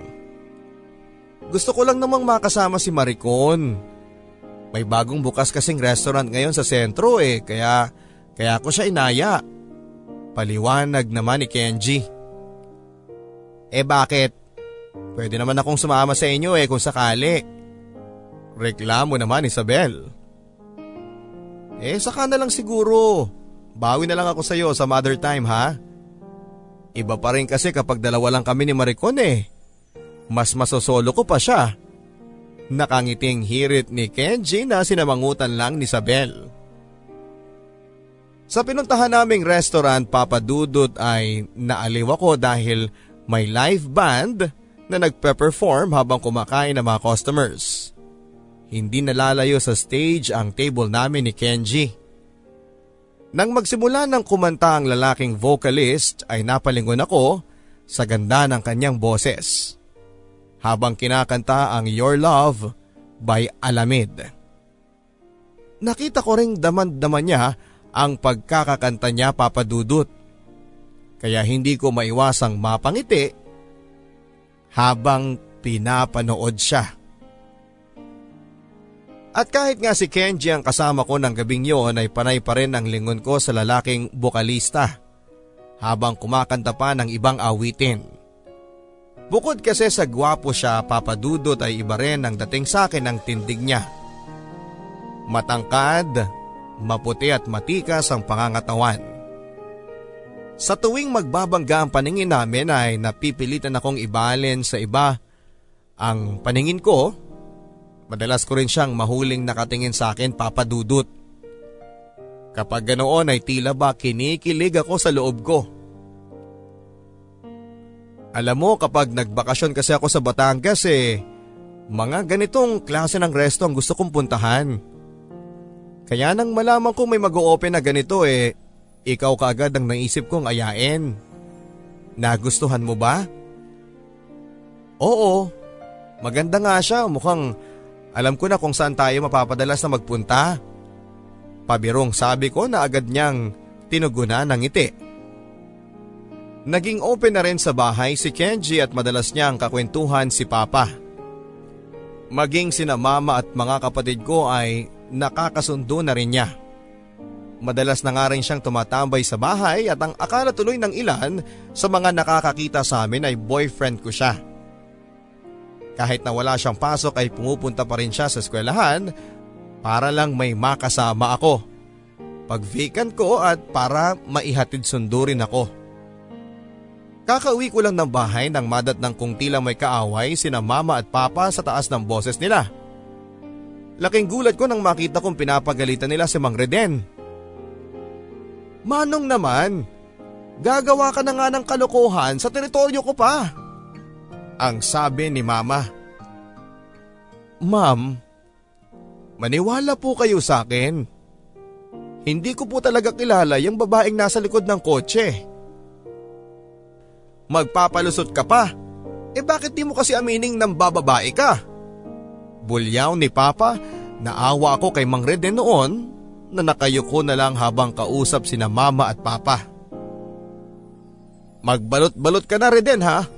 Gusto ko lang namang makasama si Maricon. May bagong bukas kasing restaurant ngayon sa sentro eh kaya kaya ko siya inaya. Paliwanag naman ni Kenji. Eh bakit? Pwede naman akong sumama sa inyo eh kung sakali. Reklamo naman Isabel. Eh saka na lang siguro. Bawi na lang ako sa iyo sa mother time ha. Iba pa rin kasi kapag dalawa lang kami ni Maricon eh. Mas masosolo ko pa siya. Nakangiting hirit ni Kenji na sinamangutan lang ni Isabel. Sa pinuntahan naming restaurant Papa Dudut ay naaliw ako dahil may live band na nagpe-perform habang kumakain ng mga customers. Hindi nalalayo sa stage ang table namin ni Kenji. Nang magsimula ng kumanta ang lalaking vocalist ay napalingon ako sa ganda ng kanyang boses. Habang kinakanta ang Your Love by Alamid. Nakita ko ring daman-daman niya ang pagkakakanta niya papadudot. Kaya hindi ko maiwasang mapangiti habang pinapanood siya. At kahit nga si Kenji ang kasama ko ng gabing yon ay panay pa rin ang lingon ko sa lalaking bokalista habang kumakanta pa ng ibang awitin. Bukod kasi sa gwapo siya papadudot ay iba rin ang dating sa akin ng tindig niya. Matangkad, maputi at matikas ang pangangatawan. Sa tuwing magbabangga ang paningin namin ay napipilitan akong ibalin sa iba ang paningin ko. Madalas ko rin siyang mahuling nakatingin sa akin papadudot. Kapag ganoon ay tila ba kinikilig ako sa loob ko. Alam mo kapag nagbakasyon kasi ako sa Batangas eh, mga ganitong klase ng resto ang gusto kong puntahan. Kaya nang malaman ko may mag-o-open na ganito eh, ikaw kaagad ang naisip kong ayain. Nagustuhan mo ba? Oo, maganda nga siya mukhang alam ko na kung saan tayo mapapadalas na magpunta. Pabirong sabi ko na agad niyang tinugunan ng ngiti. Naging open na rin sa bahay si Kenji at madalas niya ang kakwentuhan si Papa. Maging sina mama at mga kapatid ko ay nakakasundo na rin niya. Madalas na nga rin siyang tumatambay sa bahay at ang akala tuloy ng ilan sa mga nakakakita sa amin ay boyfriend ko siya. Kahit na wala siyang pasok ay pumupunta pa rin siya sa eskwelahan para lang may makasama ako. Pag vacant ko at para maihatid sundo rin ako. Kakauwi ko lang ng bahay nang madat ng kung tila may kaaway sina mama at papa sa taas ng boses nila. Laking gulat ko nang makita kong pinapagalitan nila si Mang Reden. Manong naman, gagawa ka na nga ng kalokohan sa teritoryo ko pa. Ang sabi ni mama. Ma'am, maniwala po kayo sa akin. Hindi ko po talaga kilala yung babaeng nasa likod ng kotse. Magpapalusot ka pa. Eh bakit di mo kasi amining ng bababae ka? Bulyaw ni Papa, naawa ako kay Mang Reden noon na nakayuko na lang habang kausap sina Mama at Papa. Magbalot-balot ka na Reden ha?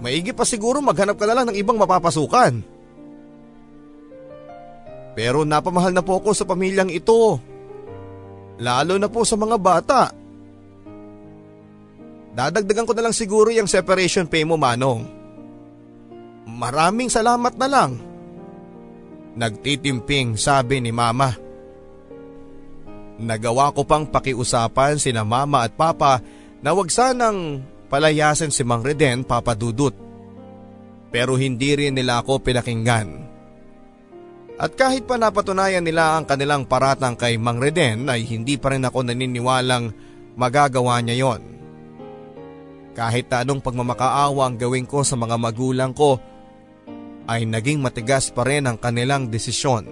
Maigi pa siguro maghanap ka na lang ng ibang mapapasukan. Pero napamahal na po ako sa pamilyang ito. Lalo na po sa mga bata. Dadagdagan ko na lang siguro yung separation pay mo Manong. Maraming salamat na lang. Nagtitimping sabi ni mama. Nagawa ko pang pakiusapan sina mama at papa na wag sanang palayasin si Mang Reden papadudot. Pero hindi rin nila ako pinakinggan. At kahit pa napatunayan nila ang kanilang paratang kay Mang Reden ay hindi pa rin ako naniniwalang magagawa niya yon. Kahit anong pagmamakaawa ang gawin ko sa mga magulang ko ay naging matigas pa rin ang kanilang desisyon.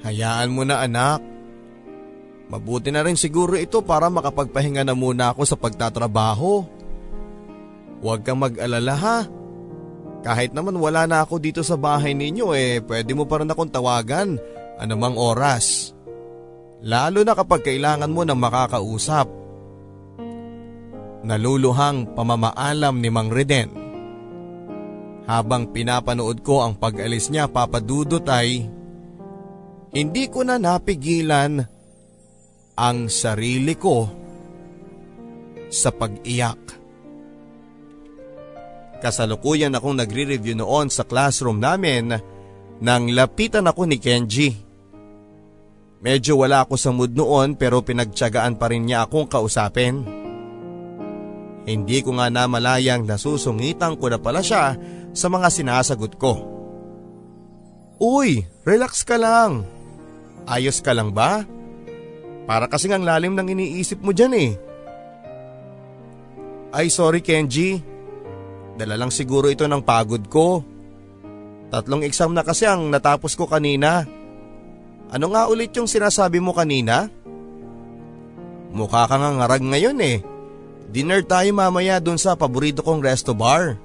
Hayaan mo na anak. Mabuti na rin siguro ito para makapagpahinga na muna ako sa pagtatrabaho. Huwag kang mag-alala ha. Kahit naman wala na ako dito sa bahay ninyo eh pwede mo pa rin akong tawagan anumang oras. Lalo na kapag kailangan mo ng makakausap. naluluhang pamamaalam ni Mang Reden. Habang pinapanood ko ang pag-alis niya papadudot ay hindi ko na napigilan ang sarili ko sa pag-iyak. Kasalukuyan akong nagre-review noon sa classroom namin nang lapitan ako ni Kenji. Medyo wala ako sa mood noon pero pinagtyagaan pa rin niya akong kausapin. Hindi ko nga namalayang nasusungitan ko na pala siya sa mga sinasagot ko. Uy, relax ka lang. Ayos ka lang ba? Para kasing ang lalim ng iniisip mo dyan eh. Ay sorry Kenji. Dala lang siguro ito ng pagod ko. Tatlong exam na kasi ang natapos ko kanina. Ano nga ulit yung sinasabi mo kanina? Mukha kang ngarag ngayon eh. Dinner tayo mamaya dun sa paborito kong resto bar.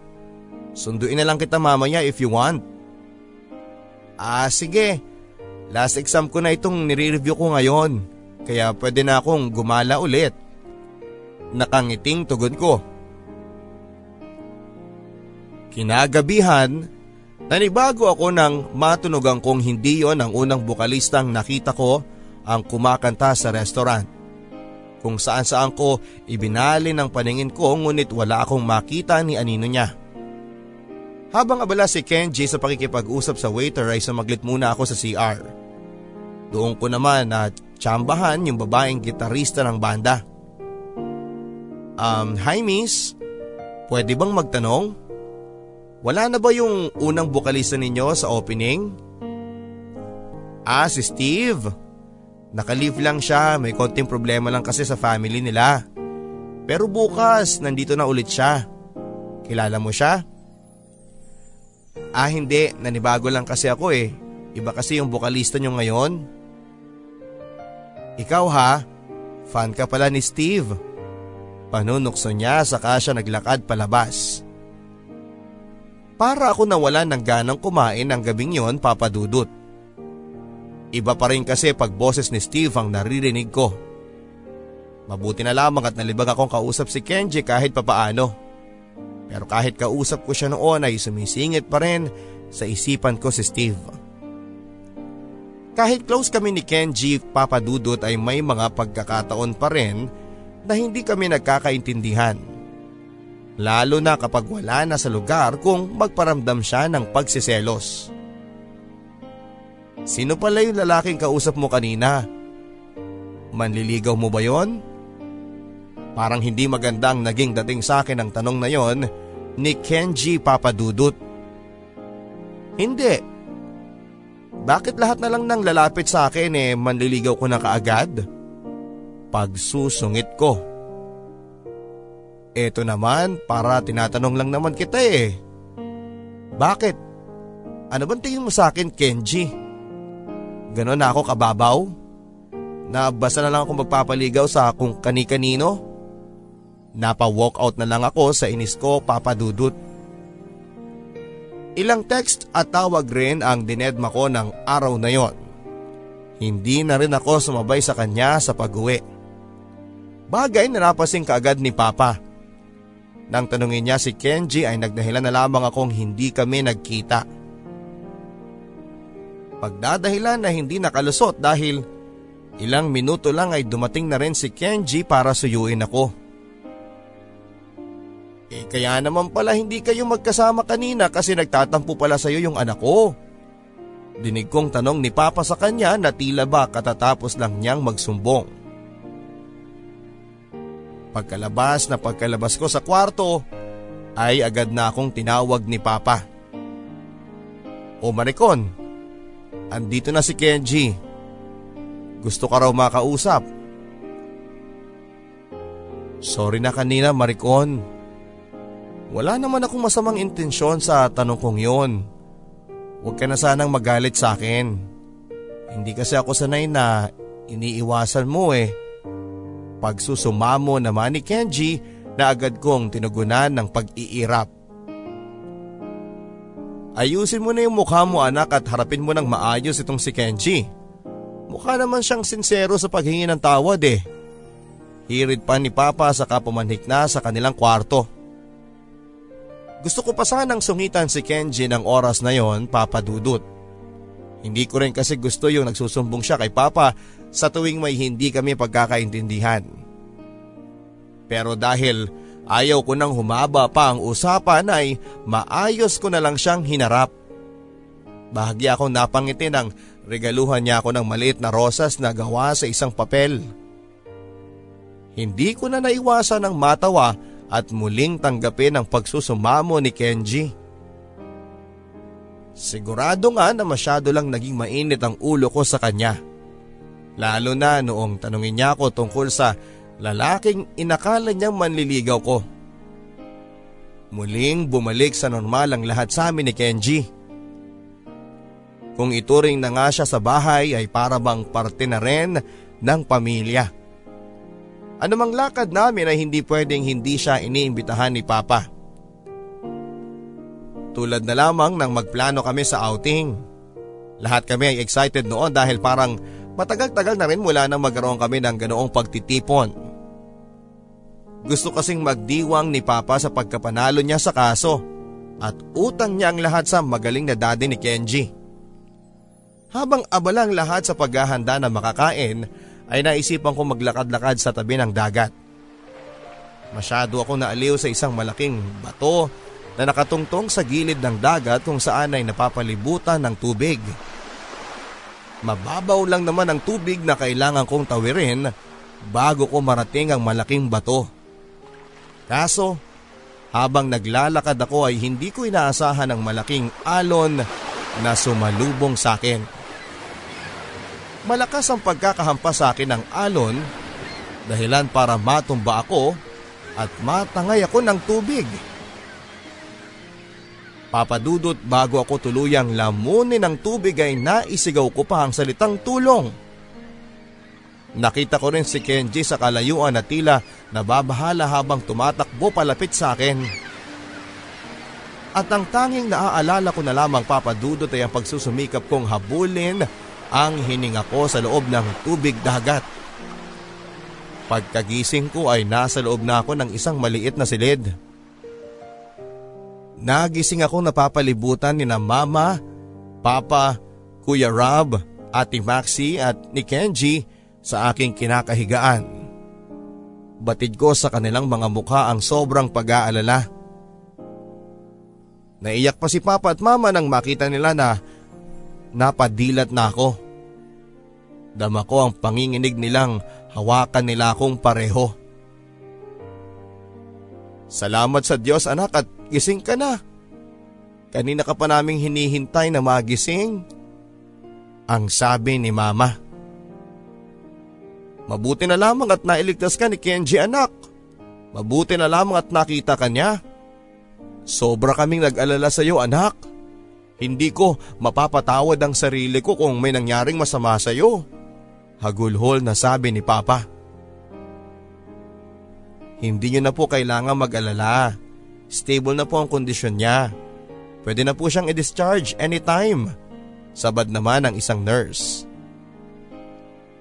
Sunduin na lang kita mamaya if you want. Ah sige, last exam ko na itong nire-review ko ngayon. Kaya pwede na akong gumala ulit. Nakangiting tugon ko. Kinagabihan, nanibago ako nang matunogan kong hindi yon ang unang bukalistang nakita ko ang kumakanta sa restaurant. Kung saan saan ko ibinali ng paningin ko ngunit wala akong makita ni anino niya. Habang abala si Kenji sa pakikipag-usap sa waiter ay sumaglit muna ako sa CR. Doon ko naman na tsambahan yung babaeng gitarista ng banda. Um, hi miss, pwede bang magtanong? Wala na ba yung unang bukalista ninyo sa opening? Ah, si Steve. Nakalive lang siya, may konting problema lang kasi sa family nila. Pero bukas, nandito na ulit siya. Kilala mo siya? Ah hindi, nanibago lang kasi ako eh. Iba kasi yung bukalista nyo ngayon. Ikaw ha, fan ka pala ni Steve. Panunukso niya saka siya naglakad palabas. Para ako nawalan ng ganang kumain ng gabing yon papadudot. Iba pa rin kasi pag boses ni Steve ang naririnig ko. Mabuti na lamang at nalibag akong kausap si Kenji kahit papaano. Pero kahit kausap ko siya noon ay sumisingit pa rin sa isipan ko si Steve. Kahit close kami ni Kenji papadudot ay may mga pagkakataon pa rin na hindi kami nagkakaintindihan. Lalo na kapag wala na sa lugar kung magparamdam siya ng pagsiselos. Sino pala yung lalaking kausap mo kanina? Manliligaw mo ba yon? Parang hindi magandang naging dating sa akin ang tanong na yon ni Kenji Papadudut. Hindi. Bakit lahat na lang nang lalapit sa akin eh manliligaw ko na kaagad? Pagsusungit ko. Eto naman para tinatanong lang naman kita eh. Bakit? Ano bang tingin mo sa akin Kenji? Ganon na ako kababaw? Na basta na lang ako magpapaligaw sa kung kani-kanino? Napa-walkout na lang ako sa inis ko papadudot. Ilang text at tawag rin ang dinedma ko ng araw na yon. Hindi na rin ako sumabay sa kanya sa pag-uwi. Bagay na napasing kaagad ni Papa. Nang tanungin niya si Kenji ay nagdahilan na lamang akong hindi kami nagkita. Pagdadahilan na hindi nakalusot dahil ilang minuto lang ay dumating na rin si Kenji para suyuin ako. Eh kaya naman pala hindi kayo magkasama kanina kasi nagtatampo pala sa iyo yung anak ko. Dinig kong tanong ni Papa sa kanya na tila ba katatapos lang niyang magsumbong. Pagkalabas na pagkalabas ko sa kwarto ay agad na akong tinawag ni Papa. O Maricon, andito na si Kenji. Gusto ka raw makausap. Sorry na kanina Maricon. Wala naman akong masamang intensyon sa tanong kong yon. Huwag ka na sanang magalit sa akin. Hindi kasi ako sanay na iniiwasan mo eh. Pagsusumamo naman ni Kenji na agad kong tinugunan ng pag-iirap. Ayusin mo na yung mukha mo anak at harapin mo ng maayos itong si Kenji. Mukha naman siyang sincero sa paghingi ng tawad eh. Hirid pa ni Papa sa kapumanhik na sa kanilang kwarto. Gusto ko pa sanang sungitan si Kenji ng oras na yon, Papa Dudut. Hindi ko rin kasi gusto yung nagsusumbong siya kay Papa sa tuwing may hindi kami pagkakaintindihan. Pero dahil ayaw ko nang humaba pa ang usapan ay maayos ko na lang siyang hinarap. Bahagi akong napangiti nang regaluhan niya ako ng maliit na rosas na gawa sa isang papel. Hindi ko na naiwasan ng matawa at muling tanggapin ang pagsusumamo ni Kenji. Sigurado nga na masyado lang naging mainit ang ulo ko sa kanya. Lalo na noong tanungin niya ako tungkol sa lalaking inakala niyang manliligaw ko. Muling bumalik sa normal ang lahat sa amin ni Kenji. Kung ituring na nga siya sa bahay ay para bang parte na rin ng pamilya. Anumang lakad namin ay hindi pwedeng hindi siya iniimbitahan ni Papa. Tulad na lamang nang magplano kami sa outing. Lahat kami ay excited noon dahil parang matagal-tagal na rin mula nang magkaroon kami ng ganoong pagtitipon. Gusto kasing magdiwang ni Papa sa pagkapanalo niya sa kaso at utang niya ang lahat sa magaling na daddy ni Kenji. Habang abala ang lahat sa paghahanda na makakain ay naisipan ko maglakad-lakad sa tabi ng dagat. Masyado ako naaliw sa isang malaking bato na nakatungtong sa gilid ng dagat kung saan ay napapalibutan ng tubig. Mababaw lang naman ang tubig na kailangan kong tawirin bago ko marating ang malaking bato. Kaso, habang naglalakad ako ay hindi ko inaasahan ang malaking alon na sumalubong sa akin. Malakas ang pagkakahampas sa akin ng alon dahilan para matumba ako at matangay ako ng tubig. Papadudot bago ako tuluyang lamunin ng tubig ay naisigaw ko pa ang salitang tulong. Nakita ko rin si Kenji sa kalayuan na tila nababahala habang tumatakbo palapit sa akin. At ang tanging naaalala ko na lamang papadudot ay ang pagsusumikap kong habulin ang hininga ko sa loob ng tubig dagat. Pagkagising ko ay nasa loob na ako ng isang maliit na silid. Nagising ako napapalibutan ni na mama, papa, kuya Rob, ate Maxi at ni Kenji sa aking kinakahigaan. Batid ko sa kanilang mga mukha ang sobrang pag-aalala. Naiyak pa si papa at mama nang makita nila na napadilat na ako. Dama ko ang panginginig nilang hawakan nila akong pareho. Salamat sa Diyos anak at gising ka na. Kanina ka pa naming hinihintay na magising. Ang sabi ni mama. Mabuti na lamang at nailigtas ka ni Kenji anak. Mabuti na lamang at nakita ka niya. Sobra kaming nag-alala sa iyo anak. Hindi ko mapapatawad ang sarili ko kung may nangyaring masama sa iyo. Hagulhol na sabi ni Papa. Hindi niyo na po kailangan mag-alala. Stable na po ang kondisyon niya. Pwede na po siyang i-discharge anytime. Sabad naman ang isang nurse.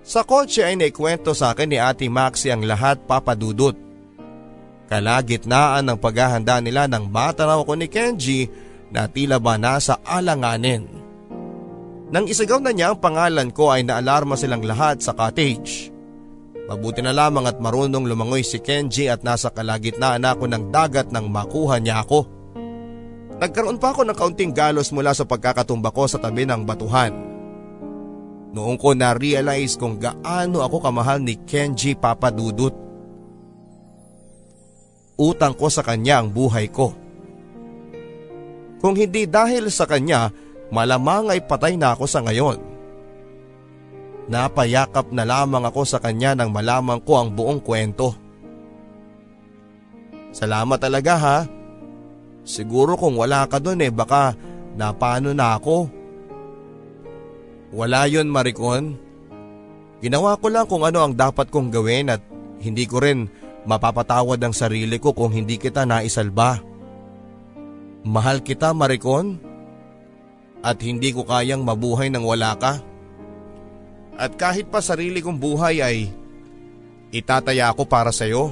Sa kotse ay naikwento sa akin ni Ate Maxi ang lahat papadudot. Kalagitnaan ng paghahanda nila nang matanaw ko ni Kenji na tila ba nasa alanganin. Nang isagaw na niya ang pangalan ko ay naalarma silang lahat sa cottage. Mabuti na lamang at marunong lumangoy si Kenji at nasa kalagitnaan ako ng dagat nang makuha niya ako. Nagkaroon pa ako ng kaunting galos mula sa pagkakatumba ko sa tabi ng batuhan. Noong ko na-realize kung gaano ako kamahal ni Kenji Papadudut. Utang ko sa kanya ang buhay ko. Kung hindi dahil sa kanya, malamang ay patay na ako sa ngayon. Napayakap na lamang ako sa kanya nang malaman ko ang buong kwento. Salamat talaga ha. Siguro kung wala ka doon eh baka napano na ako. Wala yon Maricon. Ginawa ko lang kung ano ang dapat kong gawin at hindi ko rin mapapatawad ang sarili ko kung hindi kita naisalba. Mahal kita Maricon at hindi ko kayang mabuhay nang wala ka. At kahit pa sarili kong buhay ay Itataya ako para sa'yo.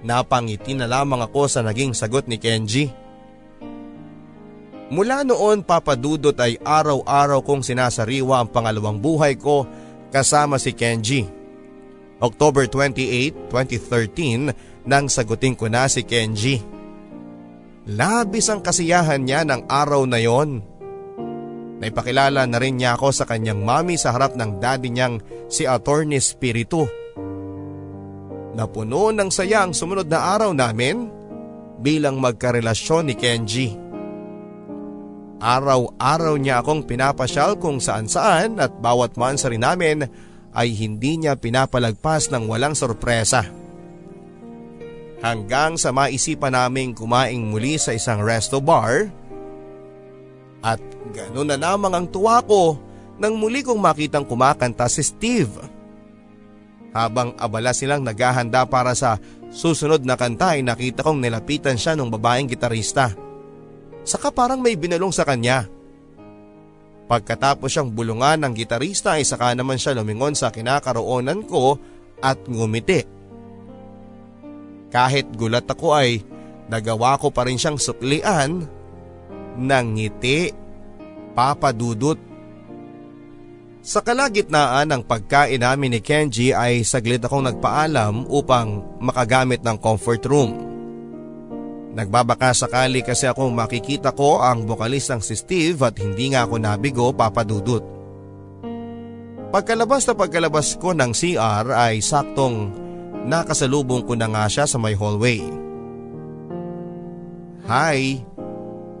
Napangiti na lamang ako sa naging sagot ni Kenji. Mula noon papadudot ay araw-araw kong sinasariwa ang pangalawang buhay ko kasama si Kenji. October 28, 2013 nang sagutin ko na si Kenji. Labis ang kasiyahan niya ng araw na yon. Naipakilala na rin niya ako sa kanyang mami sa harap ng daddy niyang si Attorney Spiritu. Napuno ng saya ang sumunod na araw namin bilang magkarelasyon ni Kenji. Araw-araw niya akong pinapasyal kung saan saan at bawat mansari namin ay hindi niya pinapalagpas ng walang sorpresa. Hanggang sa maisipan naming kumaing muli sa isang resto bar at gano'n na namang ang tuwa ko nang muli kong makitang kumakanta si Steve. Habang abala silang naghahanda para sa susunod na kanta ay nakita kong nilapitan siya ng babaeng gitarista. Saka parang may binalong sa kanya. Pagkatapos siyang bulungan ng gitarista ay saka naman siya lumingon sa kinakaroonan ko at ngumiti. Kahit gulat ako ay nagawa ko pa rin siyang suklian ng ngiti, papadudot. Sa kalagitnaan ng pagkain namin ni Kenji ay saglit akong nagpaalam upang makagamit ng comfort room. Nagbabaka sakali kasi akong makikita ko ang bokalistang si Steve at hindi nga ako nabigo papadudot. Pagkalabas na pagkalabas ko ng CR ay saktong nakasalubong ko na nga siya sa may hallway. Hi!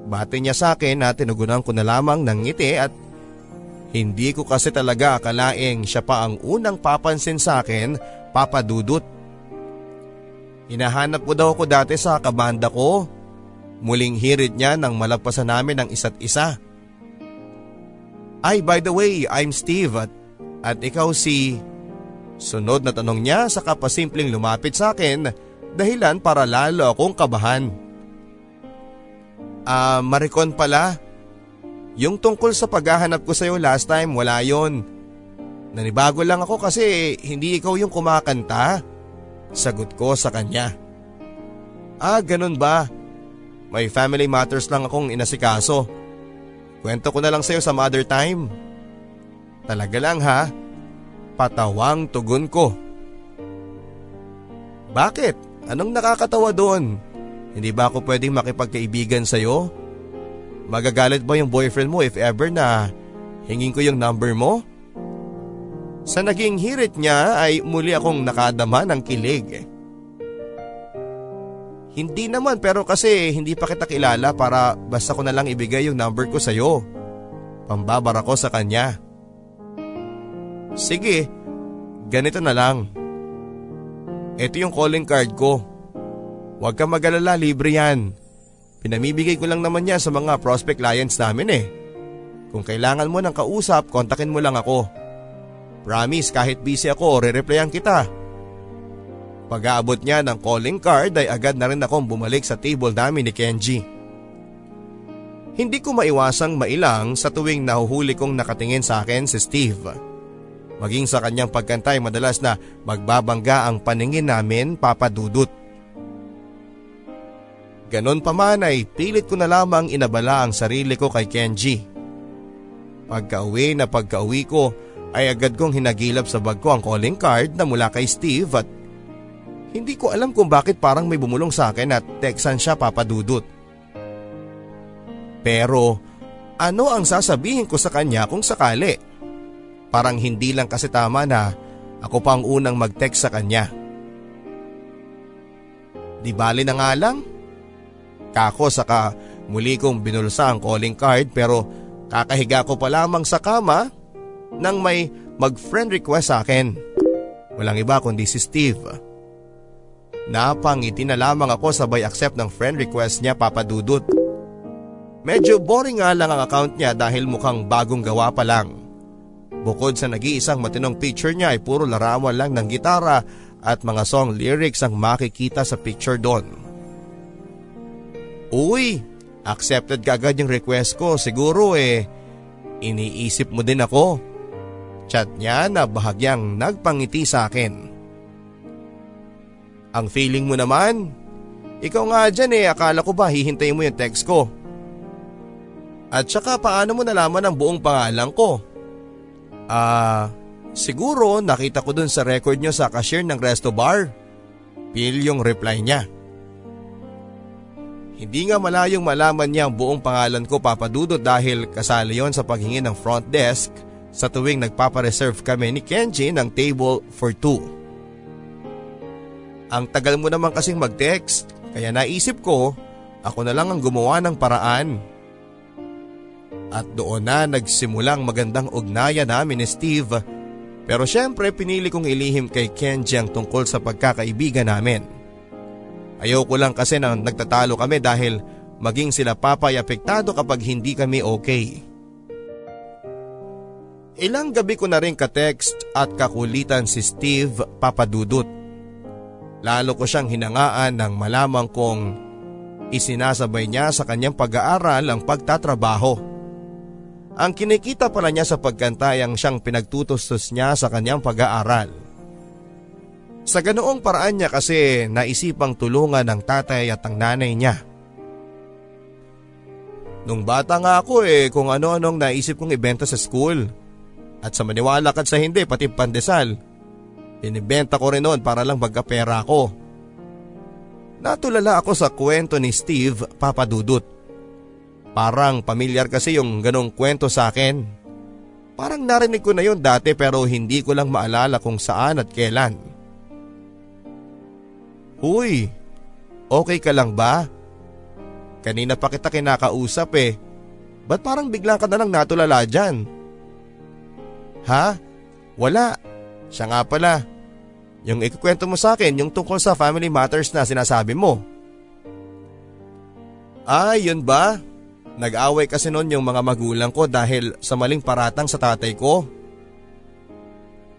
Bate niya sa akin na tinugunan ko na lamang ng ngiti at hindi ko kasi talaga akalaing siya pa ang unang papansin sa akin, papadudot. Hinahanap ko daw ako dati sa kabanda ko. Muling hirit niya nang malagpasan namin ang isa't isa. Ay by the way, I'm Steve at, at ikaw si… Sunod na tanong niya sa kapasimpleng lumapit sa akin dahilan para lalo akong kabahan. Ah, uh, Maricon pala. Yung tungkol sa paghahanap ko sa'yo last time, wala yon. Nanibago lang ako kasi hindi ikaw yung kumakanta. Sagot ko sa kanya. Ah, ganun ba? May family matters lang akong inasikaso. Kwento ko na lang sa'yo sa mother time. Talaga lang ha? Patawang tugon ko. Bakit? Anong nakakatawa doon? Hindi ba ako pwedeng makipagkaibigan sa'yo? Magagalit ba yung boyfriend mo if ever na hingin ko yung number mo? Sa naging hirit niya ay muli akong nakadama ng kilig. Hindi naman pero kasi hindi pa kita kilala para basta ko na lang ibigay yung number ko sa'yo. Pambabara ko sa kanya. Sige, ganito na lang. Ito yung calling card ko. Huwag kang magalala, libre yan. Pinamibigay ko lang naman yan sa mga prospect clients namin eh. Kung kailangan mo ng kausap, kontakin mo lang ako. Promise kahit busy ako, re-replyan kita. Pag-aabot niya ng calling card ay agad na rin akong bumalik sa table namin ni Kenji. Hindi ko maiwasang mailang sa tuwing nahuhuli kong nakatingin sa akin si Steve. Maging sa kanyang pagkantay madalas na magbabangga ang paningin namin papadudot. Ganon pa man ay pilit ko na lamang inabala ang sarili ko kay Kenji. Pagka-uwi na pagka-uwi ko ay agad kong hinagilap sa bag ko ang calling card na mula kay Steve at hindi ko alam kung bakit parang may bumulong sa akin at textan siya papadudot. Pero ano ang sasabihin ko sa kanya kung sakali? Parang hindi lang kasi tama na ako pa ang unang mag-text sa kanya. Di bali na nga lang? Kako saka muli kong binulsa ang calling card pero kakahiga ko pa lamang sa kama nang may mag-friend request sa akin. Walang iba kundi si Steve. Napangiti na lamang ako sabay accept ng friend request niya papadudot. Medyo boring nga lang ang account niya dahil mukhang bagong gawa pa lang. Bukod sa nag-iisang matinong picture niya ay puro larawan lang ng gitara at mga song lyrics ang makikita sa picture doon. Uy, accepted ka agad yung request ko. Siguro eh, iniisip mo din ako. Chat niya na bahagyang nagpangiti sa akin. Ang feeling mo naman? Ikaw nga dyan eh, akala ko ba hihintayin mo yung text ko? At saka paano mo nalaman ang buong pangalan ko? Ah, siguro nakita ko dun sa record nyo sa cashier ng resto bar. Pil yung reply niya. Hindi nga malayong malaman niya ang buong pangalan ko papadudot dahil kasali yon sa paghingi ng front desk sa tuwing nagpapareserve kami ni Kenji ng table for two. Ang tagal mo naman kasing mag-text kaya naisip ko ako na lang ang gumawa ng paraan. At doon na nagsimulang magandang ugnayan namin ni Steve pero syempre pinili kong ilihim kay Kenji ang tungkol sa pagkakaibigan namin. Ayoko lang kasi na nagtatalo kami dahil maging sila papa ay apektado kapag hindi kami okay. Ilang gabi ko na rin ka-text at kakulitan si Steve papadudot. Lalo ko siyang hinangaan nang malamang kong isinasabay niya sa kanyang pag-aaral ang pagtatrabaho. Ang kinikita pala niya sa pagkantayang siyang pinagtutustos niya sa kanyang pag-aaral. Sa ganoong paraan niya kasi naisipang tulungan ng tatay at ang nanay niya. Nung bata nga ako eh kung ano-anong naisip kong ibenta sa school. At sa maniwala ka sa hindi pati pandesal. Binibenta ko rin noon para lang magkapera ko. Natulala ako sa kwento ni Steve Papadudut. Parang pamilyar kasi yung ganong kwento sa akin. Parang narinig ko na yon dati pero hindi ko lang maalala kung saan at kailan. Huy, okay ka lang ba? Kanina pa kita kinakausap eh. Ba't parang bigla ka na lang natulala dyan? Ha? Wala. Siya nga pala. Yung ikukwento mo sa akin, yung tungkol sa family matters na sinasabi mo. Ah, yun ba? Nag-away kasi noon yung mga magulang ko dahil sa maling paratang sa tatay ko.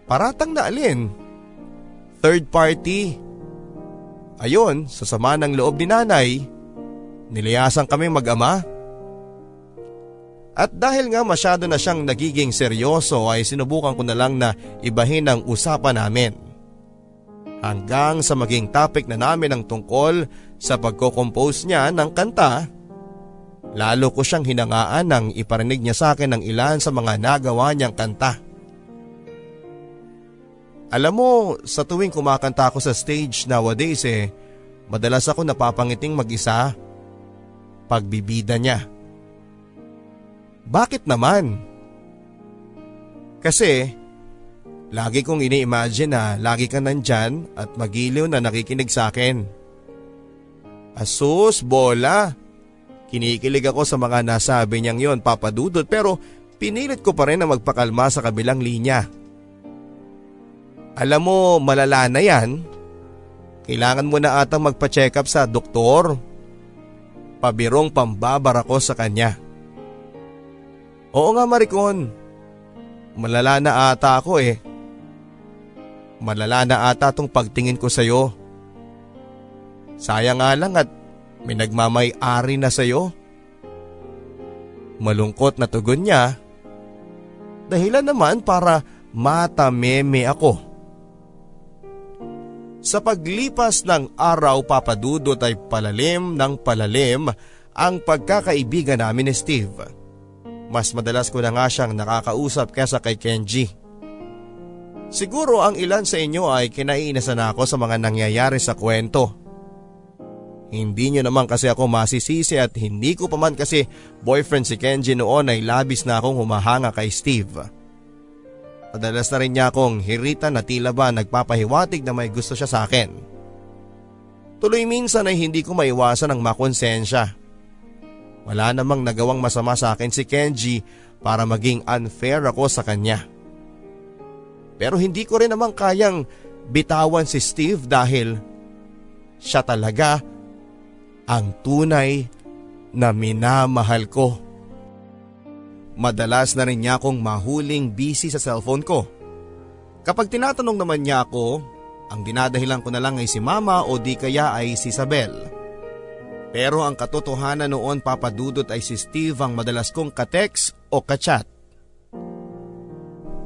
Paratang na alin? Third party. Ayon, sa sama ng loob ni nanay, nilayasan kami mag-ama. At dahil nga masyado na siyang nagiging seryoso ay sinubukan ko na lang na ibahin ang usapan namin. Hanggang sa maging topic na namin ang tungkol sa pagko-compose niya ng kanta, lalo ko siyang hinangaan nang iparinig niya sa akin ng ilan sa mga nagawa niyang kanta. Alam mo, sa tuwing kumakanta ako sa stage nowadays eh, madalas ako napapangiting mag-isa. Pagbibida niya. Bakit naman? Kasi, lagi kong ini-imagine na lagi ka nandyan at magiliw na nakikinig sa akin. Asus, bola! Kinikilig ako sa mga nasabi niyang yon papadudot pero pinilit ko pa rin na magpakalma sa kabilang linya. Alam mo, malala na yan. Kailangan mo na atang magpa-check up sa doktor. Pabirong pambabar ako sa kanya. Oo nga Maricon. Malala na ata ako eh. Malala na ata tong pagtingin ko sa'yo. Sayang nga lang at may nagmamay-ari na sa'yo. Malungkot na tugon niya. Dahilan naman para matameme ako. Sa paglipas ng araw papadudot ay palalim ng palalim ang pagkakaibigan namin ni Steve. Mas madalas ko na nga siyang nakakausap kesa kay Kenji. Siguro ang ilan sa inyo ay kinaiinasan ako sa mga nangyayari sa kwento. Hindi nyo naman kasi ako masisisi at hindi ko pa man kasi boyfriend si Kenji noon ay labis na akong humahanga kay Steve. Madalas na rin niya akong hiritan na tila ba nagpapahiwatig na may gusto siya sa akin. Tuloy minsan ay hindi ko maiwasan ang makonsensya. Wala namang nagawang masama sa akin si Kenji para maging unfair ako sa kanya. Pero hindi ko rin naman kayang bitawan si Steve dahil siya talaga ang tunay na minamahal ko. Madalas na rin niya akong mahuling busy sa cellphone ko. Kapag tinatanong naman niya ako, ang dinadahilan ko na lang ay si mama o di kaya ay si Isabel. Pero ang katotohanan noon papadudot ay si Steve ang madalas kong katext o kachat.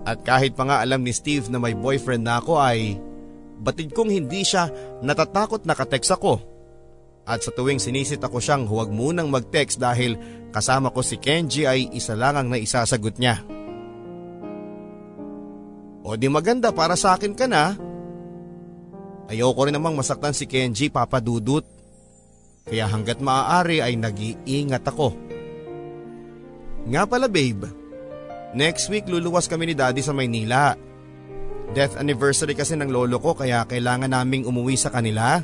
At kahit pa nga alam ni Steve na may boyfriend na ako ay batid kong hindi siya natatakot na kateks ako. At sa tuwing sinisit ako siyang huwag munang mag-text dahil kasama ko si Kenji ay isa lang ang naisasagot niya. O di maganda para sa akin ka na. Ayoko rin namang masaktan si Kenji papadudot. Kaya hanggat maaari ay nag-iingat ako. Nga pala babe, next week luluwas kami ni daddy sa Maynila. Death anniversary kasi ng lolo ko kaya kailangan naming umuwi sa kanila.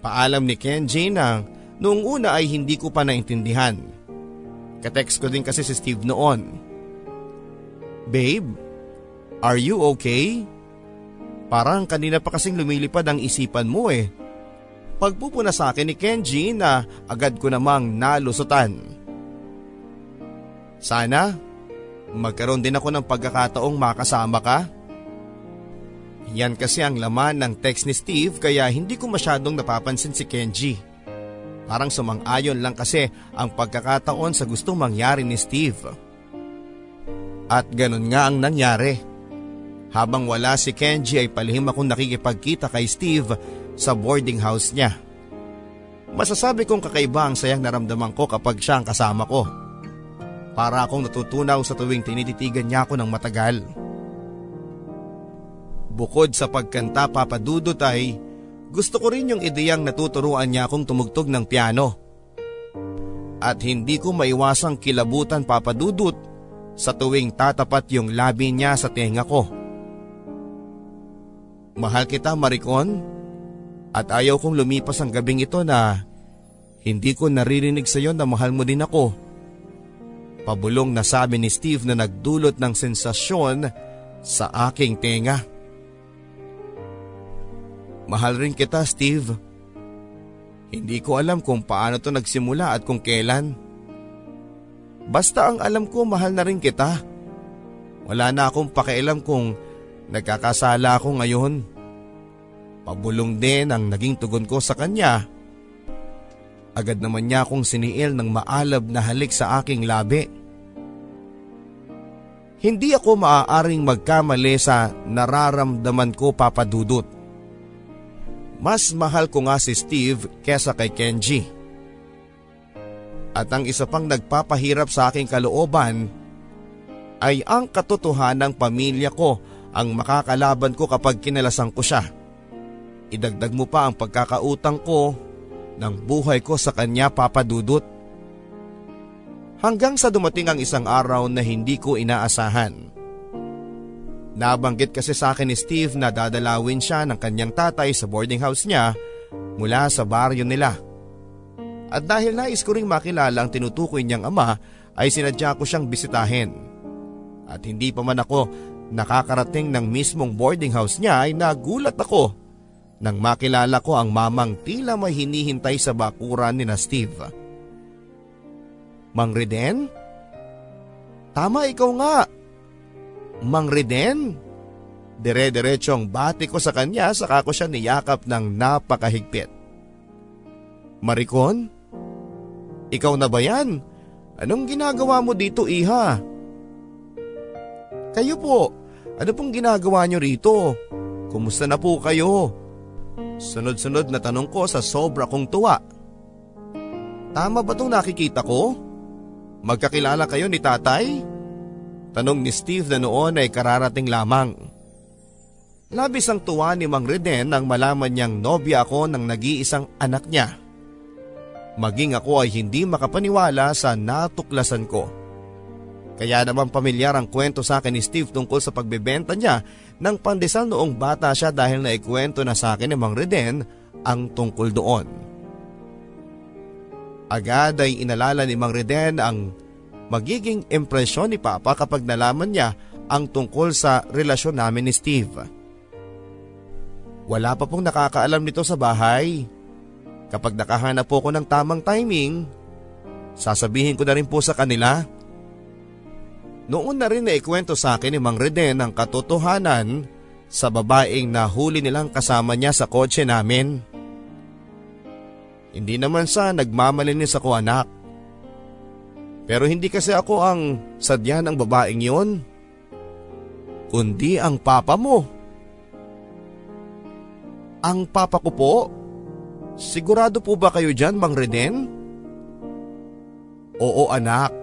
Paalam ni Kenji na noong una ay hindi ko pa naintindihan. Katext ko din kasi si Steve noon. Babe, are you okay? Parang kanina pa kasing lumilipad ang isipan mo eh. Pagpupuna sa akin ni Kenji na agad ko namang nalusutan. Sana, magkaroon din ako ng pagkakataong makasama ka. Yan kasi ang laman ng text ni Steve kaya hindi ko masyadong napapansin si Kenji. Parang sumang-ayon lang kasi ang pagkakataon sa gustong mangyari ni Steve. At ganun nga ang nangyari. Habang wala si Kenji ay palihim akong nakikipagkita kay Steve sa boarding house niya. Masasabi kong kakaiba ang sayang naramdaman ko kapag siya ang kasama ko. Para akong natutunaw sa tuwing tinititigan niya ako ng matagal. Bukod sa pagkanta papadudot ay gusto ko rin yung ideyang natuturuan niya akong tumugtog ng piano. At hindi ko maiwasang kilabutan papadudot sa tuwing tatapat yung labi niya sa tenga ko. Mahal kita Maricon at ayaw kong lumipas ang gabing ito na hindi ko naririnig sa iyo na mahal mo din ako. Pabulong na sabi ni Steve na nagdulot ng sensasyon sa aking tenga. Mahal rin kita Steve. Hindi ko alam kung paano to nagsimula at kung kailan. Basta ang alam ko mahal na rin kita. Wala na akong pakialam kung nagkakasala ako ngayon. Pabulong din ang naging tugon ko sa kanya. Agad naman niya akong siniil ng maalab na halik sa aking labi. Hindi ako maaaring magkamali sa nararamdaman ko papadudot. Mas mahal ko nga si Steve kesa kay Kenji. At ang isa pang nagpapahirap sa aking kalooban ay ang katotohanan ng pamilya ko ang makakalaban ko kapag kinalasan ko siya. Idagdag mo pa ang pagkakautang ko ng buhay ko sa kanya papadudot. Hanggang sa dumating ang isang araw na hindi ko inaasahan. Nabanggit kasi sa akin ni Steve na dadalawin siya ng kanyang tatay sa boarding house niya mula sa baryo nila. At dahil nais ko ring makilala ang tinutukoy niyang ama ay sinadya ko siyang bisitahin. At hindi pa man ako nakakarating ng mismong boarding house niya ay nagulat ako nang makilala ko ang mamang tila may hinihintay sa bakuran ni na Steve. Mang Reden? Tama ikaw nga. Mang Riden? Dire-diretsong bati ko sa kanya saka ko siya niyakap ng napakahigpit. Maricon? Ikaw na ba yan? Anong ginagawa mo dito iha? Kayo po, ano pong ginagawa nyo rito? Kumusta na po kayo? Sunod-sunod na tanong ko sa sobra kong tuwa. Tama ba itong nakikita ko? Magkakilala kayo ni tatay? Tanong ni Steve na noon ay kararating lamang. Labis ang tuwa ni Mang Reden nang malaman niyang nobya ako ng nag-iisang anak niya. Maging ako ay hindi makapaniwala sa natuklasan ko. Kaya naman pamilyar ang kwento sa akin ni Steve tungkol sa pagbebenta niya ng pandesal noong bata siya dahil naikwento na sa akin ni Mang Reden ang tungkol doon. Agad ay inalala ni Mang Reden ang magiging impresyon ni Papa kapag nalaman niya ang tungkol sa relasyon namin ni Steve. Wala pa pong nakakaalam nito sa bahay. Kapag nakahanap po ko ng tamang timing, sasabihin ko na rin po sa kanila. Noon na rin na ikwento sa akin ni Mang Reden ang katotohanan sa babaeng nahuli nilang kasama niya sa kotse namin. Hindi naman sa nagmamalinis ako anak. Pero hindi kasi ako ang sadya ng babaeng yon, kundi ang papa mo. Ang papa ko po? Sigurado po ba kayo dyan, Mang Reden? Oo anak.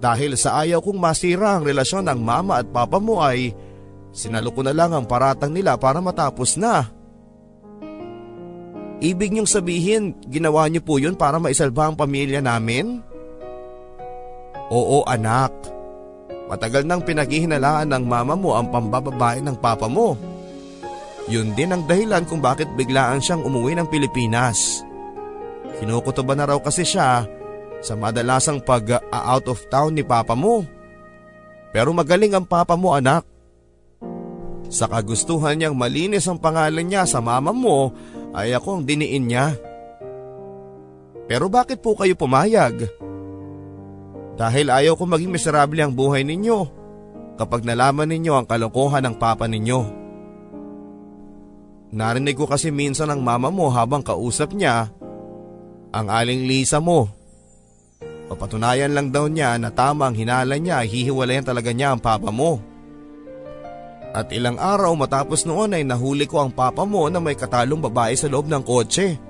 Dahil sa ayaw kong masira ang relasyon ng mama at papa mo ay sinalo ko na lang ang paratang nila para matapos na. Ibig niyong sabihin, ginawa niyo po yun para maisalba ang pamilya namin? Oo anak. Matagal nang pinaghihinalaan ng mama mo ang pambababae ng papa mo. Yun din ang dahilan kung bakit biglaan siyang umuwi ng Pilipinas. Kinukutuban na raw kasi siya sa madalasang pag-out of town ni papa mo. Pero magaling ang papa mo anak. Sa kagustuhan niyang malinis ang pangalan niya sa mama mo ay ako ang diniin niya. Pero bakit po kayo pumayag? Dahil ayaw ko maging miserable ang buhay ninyo kapag nalaman ninyo ang kalokohan ng papa ninyo. Narinig ko kasi minsan ang mama mo habang kausap niya ang aling Lisa mo. Papatunayan lang daw niya na tama ang hinala niya hihiwalayan talaga niya ang papa mo. At ilang araw matapos noon ay nahuli ko ang papa mo na may katalong babae sa loob ng kotse.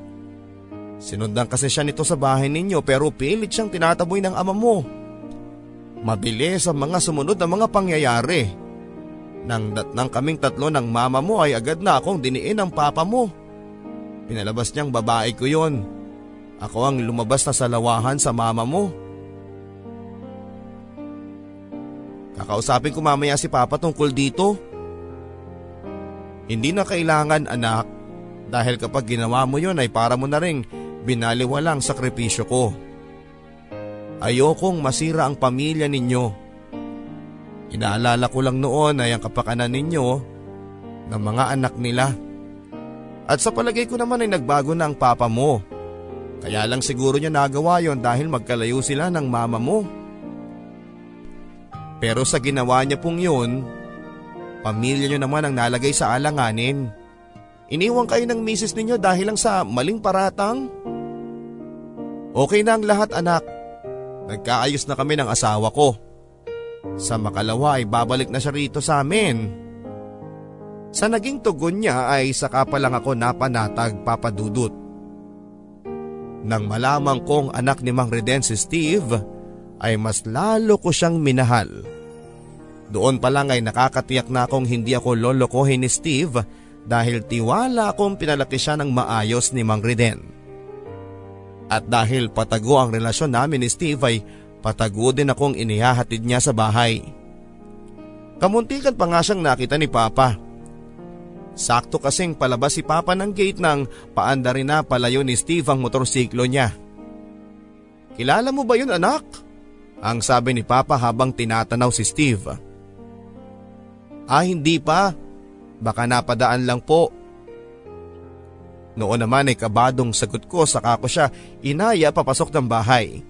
Sinundan kasi siya nito sa bahay ninyo pero pilit siyang tinataboy ng ama mo. Mabilis ang mga sumunod na mga pangyayari. Nang datnang kaming tatlo ng mama mo ay agad na akong diniin ng papa mo. Pinalabas niyang babae ko yon. Ako ang lumabas na sa lawahan sa mama mo. Kakausapin ko mamaya si papa tungkol dito. Hindi na kailangan anak dahil kapag ginawa mo yon ay para mo na ring binaliwalang sakripisyo ko. Ayokong masira ang pamilya ninyo. Inaalala ko lang noon ay ang kapakanan ninyo ng mga anak nila. At sa palagay ko naman ay nagbago na ang papa mo. Kaya lang siguro niya nagawa yon dahil magkalayo sila ng mama mo. Pero sa ginawa niya pong yun, pamilya niyo naman ang nalagay sa alanganin. Iniwan kayo ng misis ninyo dahil lang sa maling paratang? Okay na ang lahat anak. Nagkaayos na kami ng asawa ko. Sa makalawa ay babalik na siya rito sa amin. Sa naging tugon niya ay saka pa lang ako napanatag papadudot. Nang malamang kong anak ni Mang Reden si Steve ay mas lalo ko siyang minahal. Doon pa lang ay nakakatiyak na akong hindi ako lolokohin ni Steve dahil tiwala akong pinalaki siya ng maayos ni Mang Reden. At dahil patago ang relasyon namin ni Steve ay Patago din akong inihahatid niya sa bahay. Kamuntikan pa nga siyang nakita ni Papa. Sakto kasing palabas si Papa ng gate nang paanda rin na palayo ni Steve ang motorsiklo niya. Kilala mo ba yun anak? Ang sabi ni Papa habang tinatanaw si Steve. Ah hindi pa. Baka napadaan lang po. Noon naman ay kabadong sagot ko saka ko siya inaya papasok ng bahay.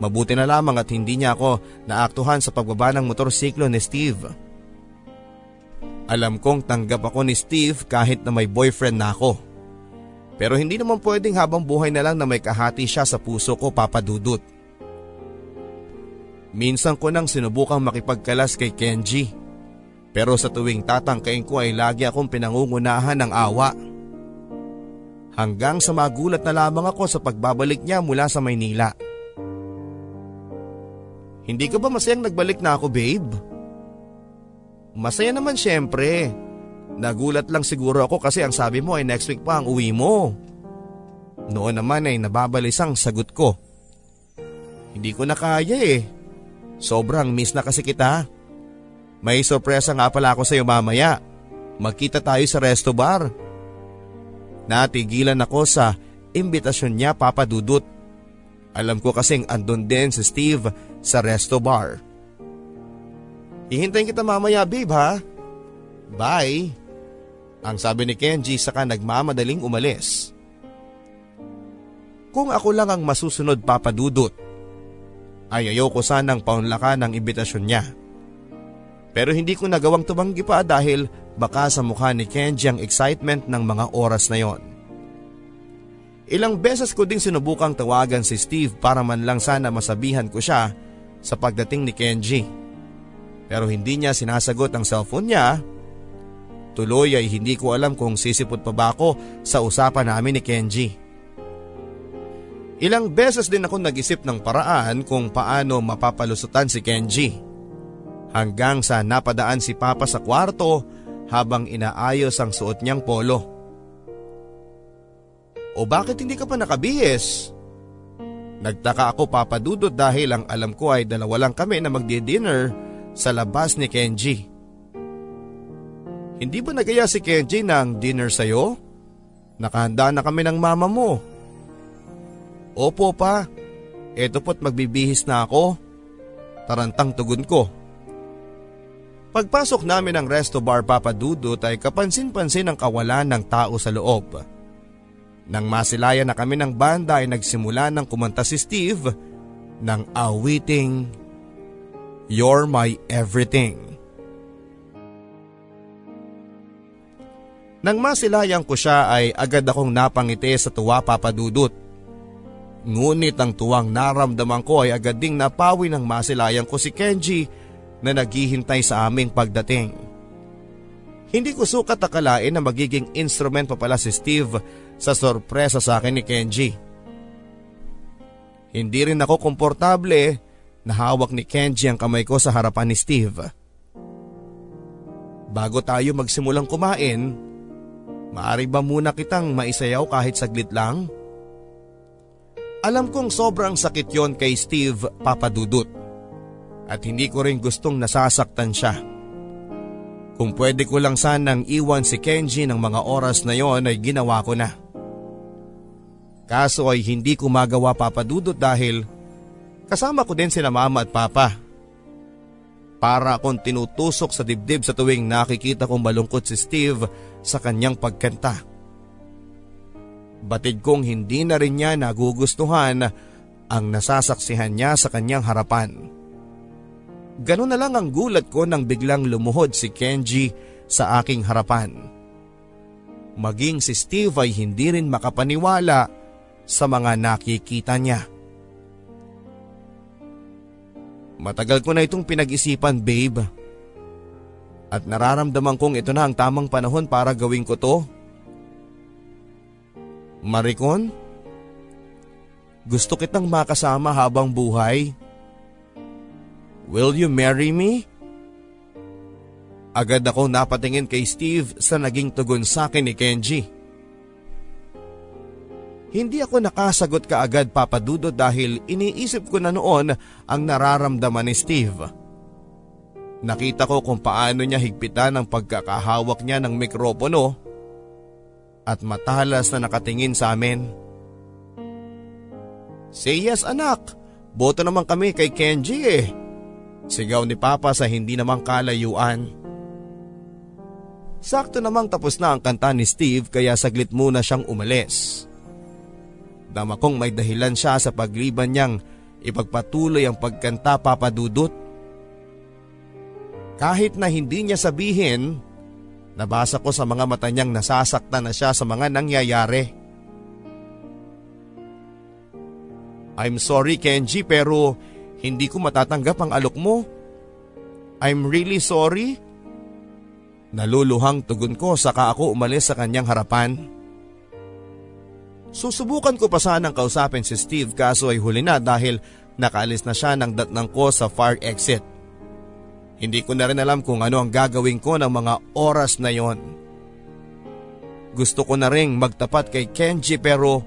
Mabuti na lamang at hindi niya ako naaktuhan sa pagbaba ng motorsiklo ni Steve. Alam kong tanggap ako ni Steve kahit na may boyfriend na ako. Pero hindi naman pwedeng habang buhay na lang na may kahati siya sa puso ko papadudot. Minsan ko nang sinubukang makipagkalas kay Kenji. Pero sa tuwing tatangkain ko ay lagi akong pinangungunahan ng awa. Hanggang sa magulat na lamang ako sa pagbabalik niya mula sa Maynila. Hindi ka ba masayang nagbalik na ako babe? Masaya naman syempre. Nagulat lang siguro ako kasi ang sabi mo ay next week pa ang uwi mo. Noon naman ay nababalisang sagot ko. Hindi ko na kaya eh. Sobrang miss na kasi kita. May sorpresa nga pala ako sa iyo mamaya. Magkita tayo sa resto bar. Natigilan ako sa imbitasyon niya papadudot. Alam ko kasing andun din si Steve sa resto bar. Hihintayin kita mamaya babe ha. Bye. Ang sabi ni Kenji saka nagmamadaling umalis. Kung ako lang ang masusunod papadudot, ay ayoko sanang paunlakan ang imbitasyon niya. Pero hindi ko nagawang tumanggi pa dahil baka sa mukha ni Kenji ang excitement ng mga oras na yon. Ilang beses ko ding sinubukang tawagan si Steve para man lang sana masabihan ko siya sa pagdating ni Kenji. Pero hindi niya sinasagot ang cellphone niya Tuloy ay hindi ko alam kung sisipot pa ba ako sa usapan namin ni Kenji. Ilang beses din ako nag-isip ng paraan kung paano mapapalusutan si Kenji. Hanggang sa napadaan si Papa sa kwarto habang inaayos ang suot niyang polo. O bakit hindi ka pa nakabihis? Nagtaka ako papadudot dahil ang alam ko ay dalawa lang kami na magdi-dinner sa labas ni Kenji. Hindi ba nagaya si Kenji ng dinner sa'yo? Nakahanda na kami ng mama mo. Opo pa, eto po't magbibihis na ako. Tarantang tugon ko. Pagpasok namin ng resto bar papadudot ay kapansin-pansin ang kawalan ng tao sa loob. Nang masilayan na kami ng banda ay nagsimula ng kumanta si Steve ng awiting You're My Everything. Nang masilayan ko siya ay agad akong napangiti sa tuwa papadudot. Ngunit ang tuwang naramdaman ko ay agad ding napawi ng masilayan ko si Kenji na naghihintay sa aming pagdating. Hindi ko sukat akalain na magiging instrument pa pala si Steve sa sorpresa sa akin ni Kenji. Hindi rin ako komportable na hawak ni Kenji ang kamay ko sa harapan ni Steve. Bago tayo magsimulang kumain, Maari ba muna kitang maisayaw kahit saglit lang? Alam kong sobrang sakit yon kay Steve Papadudut at hindi ko rin gustong nasasaktan siya. Kung pwede ko lang sanang iwan si Kenji ng mga oras na yon ay ginawa ko na. Kaso ay hindi ko magawa papadudot dahil kasama ko din sila mama at papa. Para akong tinutusok sa dibdib sa tuwing nakikita kong malungkot si Steve sa kanyang pagkanta. Batid kong hindi na rin niya nagugustuhan ang nasasaksihan niya sa kanyang harapan. Ganun na lang ang gulat ko nang biglang lumuhod si Kenji sa aking harapan. Maging si Steve ay hindi rin makapaniwala sa mga nakikita niya. Matagal ko na itong pinag-isipan babe. At nararamdaman kong ito na ang tamang panahon para gawin ko to. Maricon, gusto kitang makasama habang buhay. Will you marry me? Agad ako napatingin kay Steve sa naging tugon sa akin ni Kenji. Hindi ako nakasagot kaagad papadudod dahil iniisip ko na noon ang nararamdaman ni Steve. Nakita ko kung paano niya higpitan ang pagkakahawak niya ng mikropono at matalas na nakatingin sa amin. Say yes anak, boto naman kami kay Kenji eh. Sigaw ni Papa sa hindi namang kalayuan. Sakto namang tapos na ang kanta ni Steve kaya saglit muna siyang umalis. Dama kong may dahilan siya sa pagliban niyang ipagpatuloy ang pagkanta papadudot kahit na hindi niya sabihin, nabasa ko sa mga mata niyang nasasaktan na siya sa mga nangyayari. I'm sorry Kenji pero hindi ko matatanggap ang alok mo. I'm really sorry. Naluluhang tugon ko saka ako umalis sa kanyang harapan. Susubukan ko pa sanang kausapin si Steve kaso ay huli na dahil nakaalis na siya ng datnang ko sa far exit. Hindi ko na rin alam kung ano ang gagawin ko ng mga oras na yon. Gusto ko na ring magtapat kay Kenji pero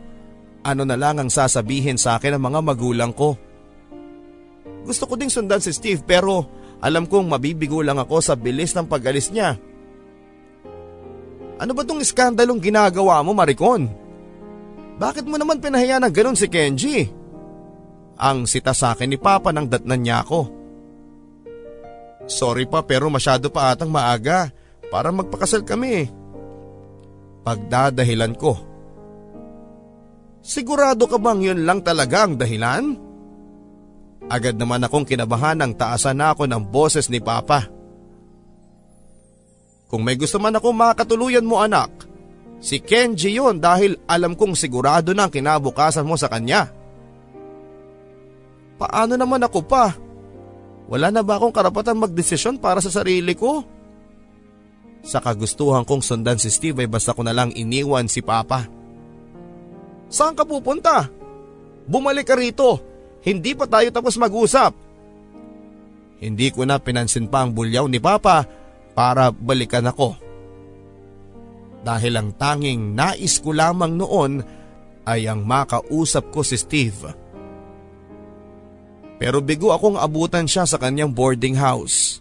ano na lang ang sasabihin sa akin ng mga magulang ko. Gusto ko ding sundan si Steve pero alam kong mabibigo lang ako sa bilis ng pag-alis niya. Ano ba tong iskandalong ginagawa mo Maricon? Bakit mo naman pinahiya ng ganun si Kenji? Ang sita sa akin ni Papa nang datnan niya ako. Sorry pa pero masyado pa atang maaga para magpakasal kami. Pagdadahilan ko. Sigurado ka bang yun lang talaga ang dahilan? Agad naman akong kinabahan ng taasan na ako ng boses ni Papa. Kung may gusto man ako makatuluyan mo anak, si Kenji yon dahil alam kong sigurado na ang kinabukasan mo sa kanya. Paano naman ako pa? Wala na ba akong karapatan magdesisyon para sa sarili ko? Sa kagustuhan kong sundan si Steve ay basta ko na lang iniwan si Papa. Saan ka pupunta? Bumalik ka rito. Hindi pa tayo tapos mag-usap. Hindi ko na pinansin pa ang bulyaw ni Papa para balikan ako. Dahil ang tanging nais ko lamang noon ay ang makausap ko si Steve. Pero bigo akong abutan siya sa kanyang boarding house.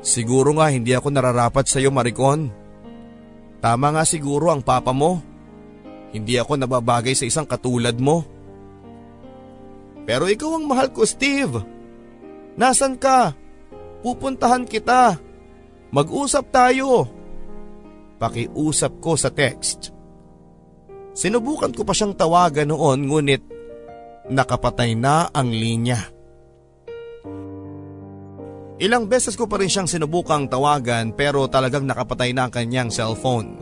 Siguro nga hindi ako nararapat sa iyo Maricon. Tama nga siguro ang papa mo. Hindi ako nababagay sa isang katulad mo. Pero ikaw ang mahal ko Steve. Nasaan ka? Pupuntahan kita. Mag-usap tayo. Pakiusap ko sa text. Sinubukan ko pa siyang tawagan noon ngunit nakapatay na ang linya. Ilang beses ko pa rin siyang sinubukang tawagan pero talagang nakapatay na ang kanyang cellphone.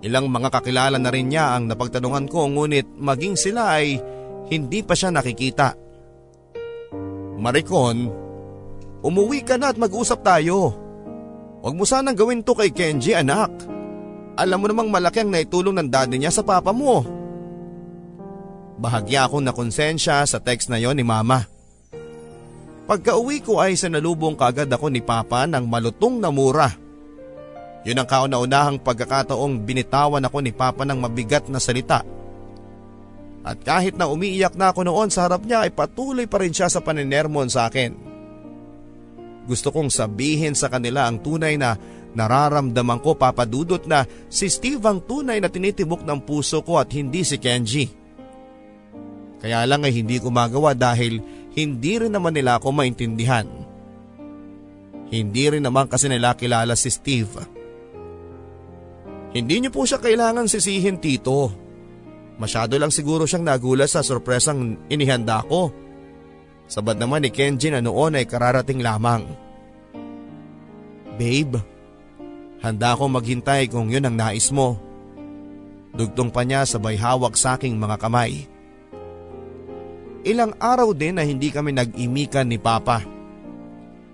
Ilang mga kakilala na rin niya ang napagtanungan ko ngunit maging sila ay hindi pa siya nakikita. Maricon, umuwi ka na at mag-usap tayo. Huwag mo sanang gawin to kay Kenji anak. Alam mo namang malaki ang naitulong ng daddy niya sa papa mo. Bahagya akong nakonsensya sa text na yon ni mama. Pagka uwi ko ay sanalubong kagad ako ni Papa ng malutong na mura. Yun ang kauna-unahang pagkakataong binitawan ako ni Papa ng mabigat na salita. At kahit na umiiyak na ako noon sa harap niya ay patuloy pa rin siya sa paninermon sa akin. Gusto kong sabihin sa kanila ang tunay na nararamdaman ko papadudot na si Steve ang tunay na tinitibok ng puso ko at hindi si Kenji. Kaya lang ay hindi ko magawa dahil hindi rin naman nila ako maintindihan. Hindi rin naman kasi nila kilala si Steve. Hindi niyo po siya kailangan sisihin tito. Masyado lang siguro siyang nagulat sa sorpresang inihanda ko. Sabad naman ni Kenji na noon ay kararating lamang. Babe, handa akong maghintay kung yun ang nais mo. Dugtong pa niya sabay hawak sa aking mga kamay. Ilang araw din na hindi kami nag-imikan ni Papa.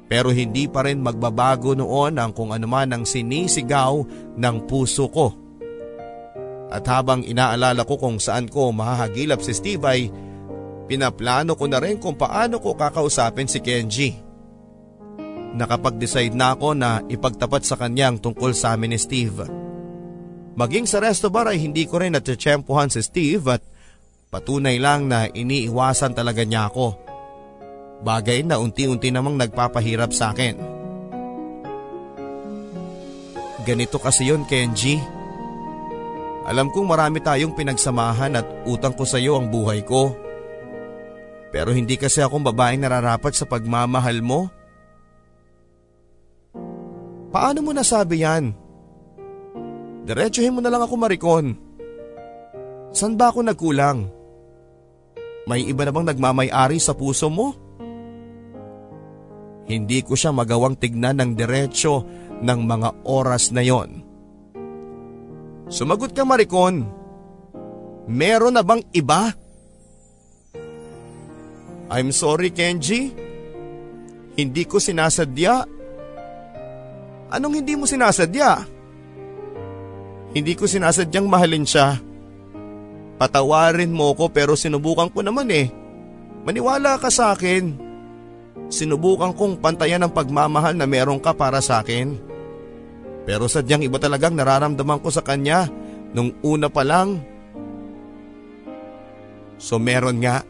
Pero hindi pa rin magbabago noon ang kung anuman ang sinisigaw ng puso ko. At habang inaalala ko kung saan ko mahahagilap si Steve ay pinaplano ko na rin kung paano ko kakausapin si Kenji. Nakapag-decide na ako na ipagtapat sa kanyang tungkol sa amin ni Steve. Maging sa resto bar ay hindi ko rin natsyempohan si Steve at Patunay lang na iniiwasan talaga niya ako. Bagay na unti-unti namang nagpapahirap sa akin. Ganito kasi yon Kenji. Alam kong marami tayong pinagsamahan at utang ko sa iyo ang buhay ko. Pero hindi kasi akong babaeng nararapat sa pagmamahal mo. Paano mo nasabi yan? Diretsuhin mo na lang ako marikon. San ba ako nagkulang? May iba na bang nagmamay-ari sa puso mo? Hindi ko siya magawang tignan ng diretsyo ng mga oras na yon. Sumagot ka Maricon. Meron na bang iba? I'm sorry Kenji. Hindi ko sinasadya. Anong hindi mo sinasadya? Hindi ko sinasadyang mahalin siya. Patawarin mo ko pero sinubukan ko naman eh. Maniwala ka sa akin. Sinubukan kong pantayan ang pagmamahal na meron ka para sa akin. Pero sadyang iba talagang nararamdaman ko sa kanya nung una pa lang. So meron nga.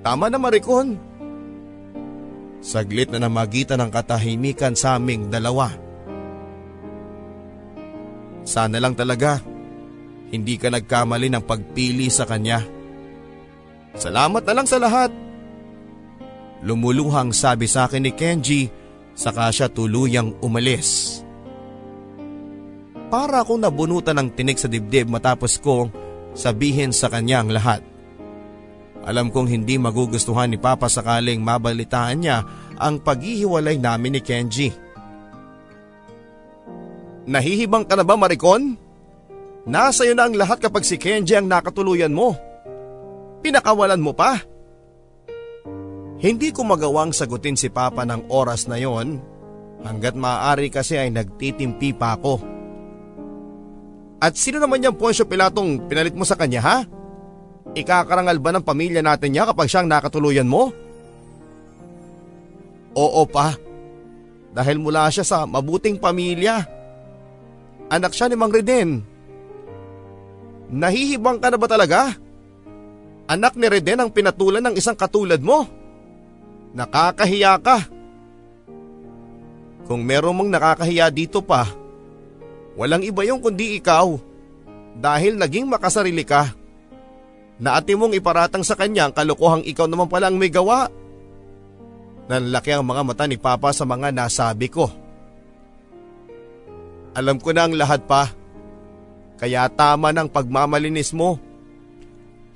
Tama na Maricon. Saglit na namagitan ang katahimikan sa aming dalawa. Sana lang talaga hindi ka nagkamali ng pagpili sa kanya. Salamat na lang sa lahat. Lumuluhang sabi sa akin ni Kenji saka siya tuluyang umalis. Para akong nabunutan ng tinik sa dibdib matapos kong sabihin sa kanya ang lahat. Alam kong hindi magugustuhan ni Papa sakaling mabalitaan niya ang paghihiwalay namin ni Kenji. Nahihibang ka na ba Maricon? Nasa iyo na ang lahat kapag si Kenji ang nakatuluyan mo. Pinakawalan mo pa. Hindi ko magawang sagutin si Papa ng oras na yon Hanggat maaari kasi ay nagtitimpi pa ako. At sino naman yung Poncio Pilatong pinalit mo sa kanya ha? Ikakarangal ba ng pamilya natin niya kapag siyang nakatuluyan mo? Oo pa. Dahil mula siya sa mabuting pamilya. Anak siya ni Mang Reden. Nahihibang ka na ba talaga? Anak ni Reden ang pinatulan ng isang katulad mo. Nakakahiya ka. Kung meron mong nakakahiya dito pa, walang iba yung kundi ikaw. Dahil naging makasarili ka. Na ate mong iparatang sa kanya ang kalokohang ikaw naman pala ang may gawa. Nanlaki ang mga mata ni Papa sa mga nasabi ko. Alam ko na ang lahat pa. Kaya tama ng pagmamalinis mo.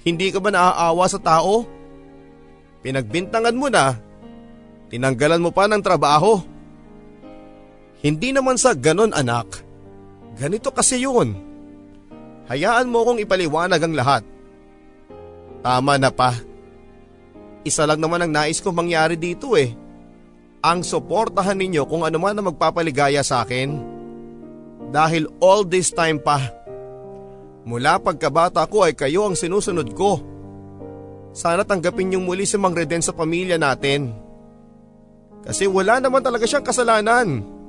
Hindi ka ba naaawa sa tao? Pinagbintangan mo na. Tinanggalan mo pa ng trabaho. Hindi naman sa ganon anak. Ganito kasi yun. Hayaan mo kong ipaliwanag ang lahat. Tama na pa. Isa lang naman ang nais ko mangyari dito eh. Ang suportahan ninyo kung ano man ang magpapaligaya sa akin. Dahil all this time pa. Mula pagkabata ko ay kayo ang sinusunod ko. Sana tanggapin niyong muli si Mang Reden sa pamilya natin. Kasi wala naman talaga siyang kasalanan.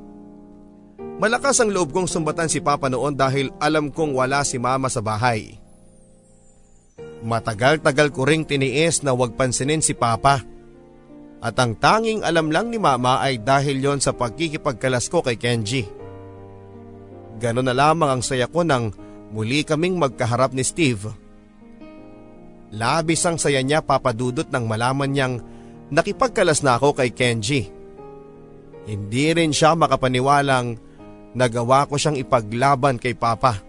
Malakas ang loob kong sumbatan si Papa noon dahil alam kong wala si Mama sa bahay. Matagal-tagal ko ring tiniis na wag pansinin si Papa. At ang tanging alam lang ni Mama ay dahil yon sa pagkikipagkalas ko kay Kenji. Ganon na lamang ang saya ko nang muli kaming magkaharap ni Steve. Labis ang saya niya papadudot nang malaman niyang nakipagkalas na ako kay Kenji. Hindi rin siya makapaniwalang nagawa ko siyang ipaglaban kay Papa.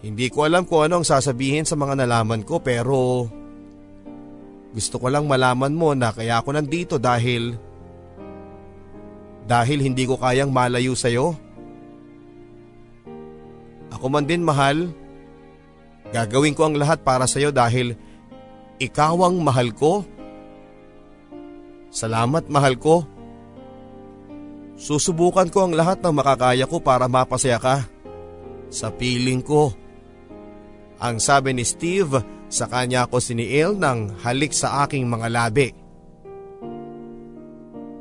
Hindi ko alam kung ano ang sasabihin sa mga nalaman ko pero gusto ko lang malaman mo na kaya ako nandito dahil dahil hindi ko kayang malayo sa iyo. Ako man din mahal. Gagawin ko ang lahat para sa iyo dahil ikaw ang mahal ko. Salamat mahal ko. Susubukan ko ang lahat ng makakaya ko para mapasaya ka. Sa piling ko. Ang sabi ni Steve sa kanya ako siniil ng halik sa aking mga labi.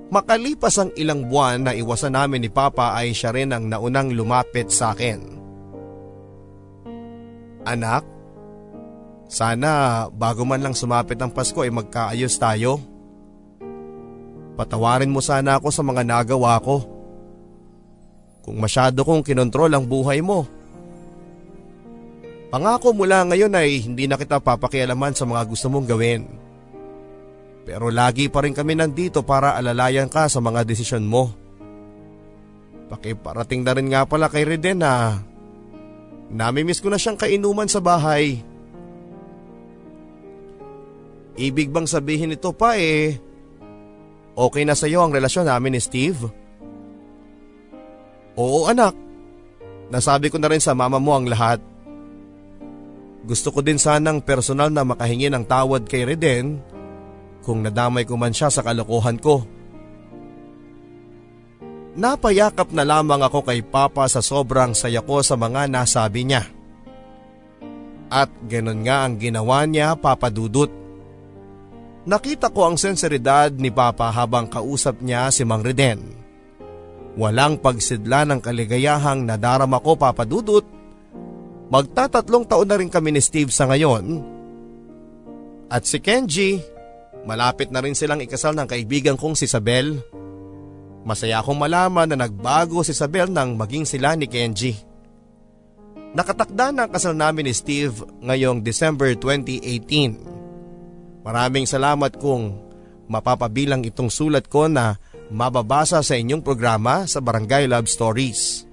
Makalipas ang ilang buwan na iwasan namin ni Papa ay siya rin ang naunang lumapit sa akin. Anak, sana bago man lang sumapit ang Pasko ay magkaayos tayo. Patawarin mo sana ako sa mga nagawa ko. Kung masyado kong kinontrol ang buhay mo. Pangako mula ngayon ay hindi na kita papakialaman sa mga gusto mong gawin. Pero lagi pa rin kami nandito para alalayan ka sa mga desisyon mo. Pakiparating na rin nga pala kay Reden na namimiss ko na siyang kainuman sa bahay. Ibig bang sabihin ito pa eh, okay na sa iyo ang relasyon namin ni Steve? Oo anak, nasabi ko na rin sa mama mo ang lahat. Gusto ko din sanang personal na makahingi ng tawad kay Reden kung nadamay ko man siya sa kalokohan ko. Napayakap na lamang ako kay Papa sa sobrang saya ko sa mga nasabi niya. At ganun nga ang ginawa niya papadudot. Nakita ko ang senseridad ni Papa habang kausap niya si Mang Reden. Walang pagsidla ng kaligayahang nadarama ko papadudot Magtatatlong taon na rin kami ni Steve sa ngayon. At si Kenji, malapit na rin silang ikasal ng kaibigan kong si Isabel. Masaya akong malaman na nagbago si Isabel nang maging sila ni Kenji. Nakatakda na ang kasal namin ni Steve ngayong December 2018. Maraming salamat kung mapapabilang itong sulat ko na mababasa sa inyong programa sa Barangay Love Stories.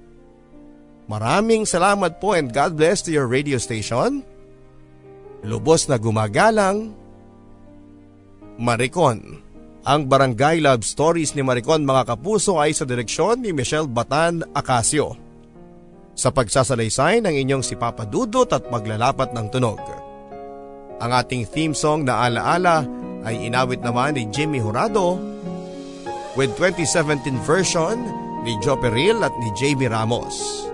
Maraming salamat po and God bless to your radio station. Lubos na gumagalang. Maricon. Ang Barangay Love Stories ni Maricon mga kapuso ay sa direksyon ni Michelle Batan Acasio. Sa pagsasalaysay ng inyong si Papa Dudot at maglalapat ng tunog. Ang ating theme song na alaala ay inawit naman ni Jimmy Horado with 2017 version ni Joe Peril at ni Jamie Ramos.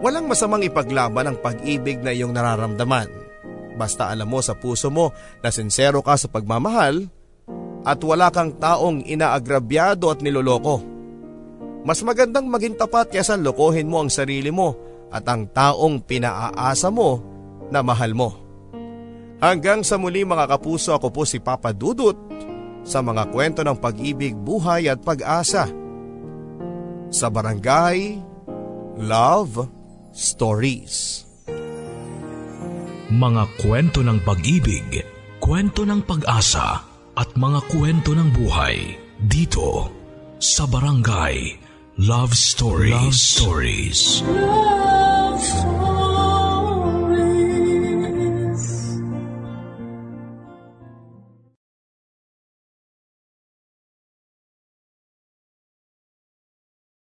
Walang masamang ipaglaban ang pag-ibig na iyong nararamdaman. Basta alam mo sa puso mo na sincero ka sa pagmamahal at wala kang taong inaagrabyado at niloloko. Mas magandang maging tapat kaysa lokohin mo ang sarili mo at ang taong pinaaasa mo na mahal mo. Hanggang sa muli mga kapuso ako po si Papa Dudut sa mga kwento ng pag-ibig, buhay at pag-asa. Sa Barangay Love Stories. Mga kwento ng pag-ibig, kwento ng pag-asa at mga kwento ng buhay dito sa Barangay Love Stories. Love Stories. Love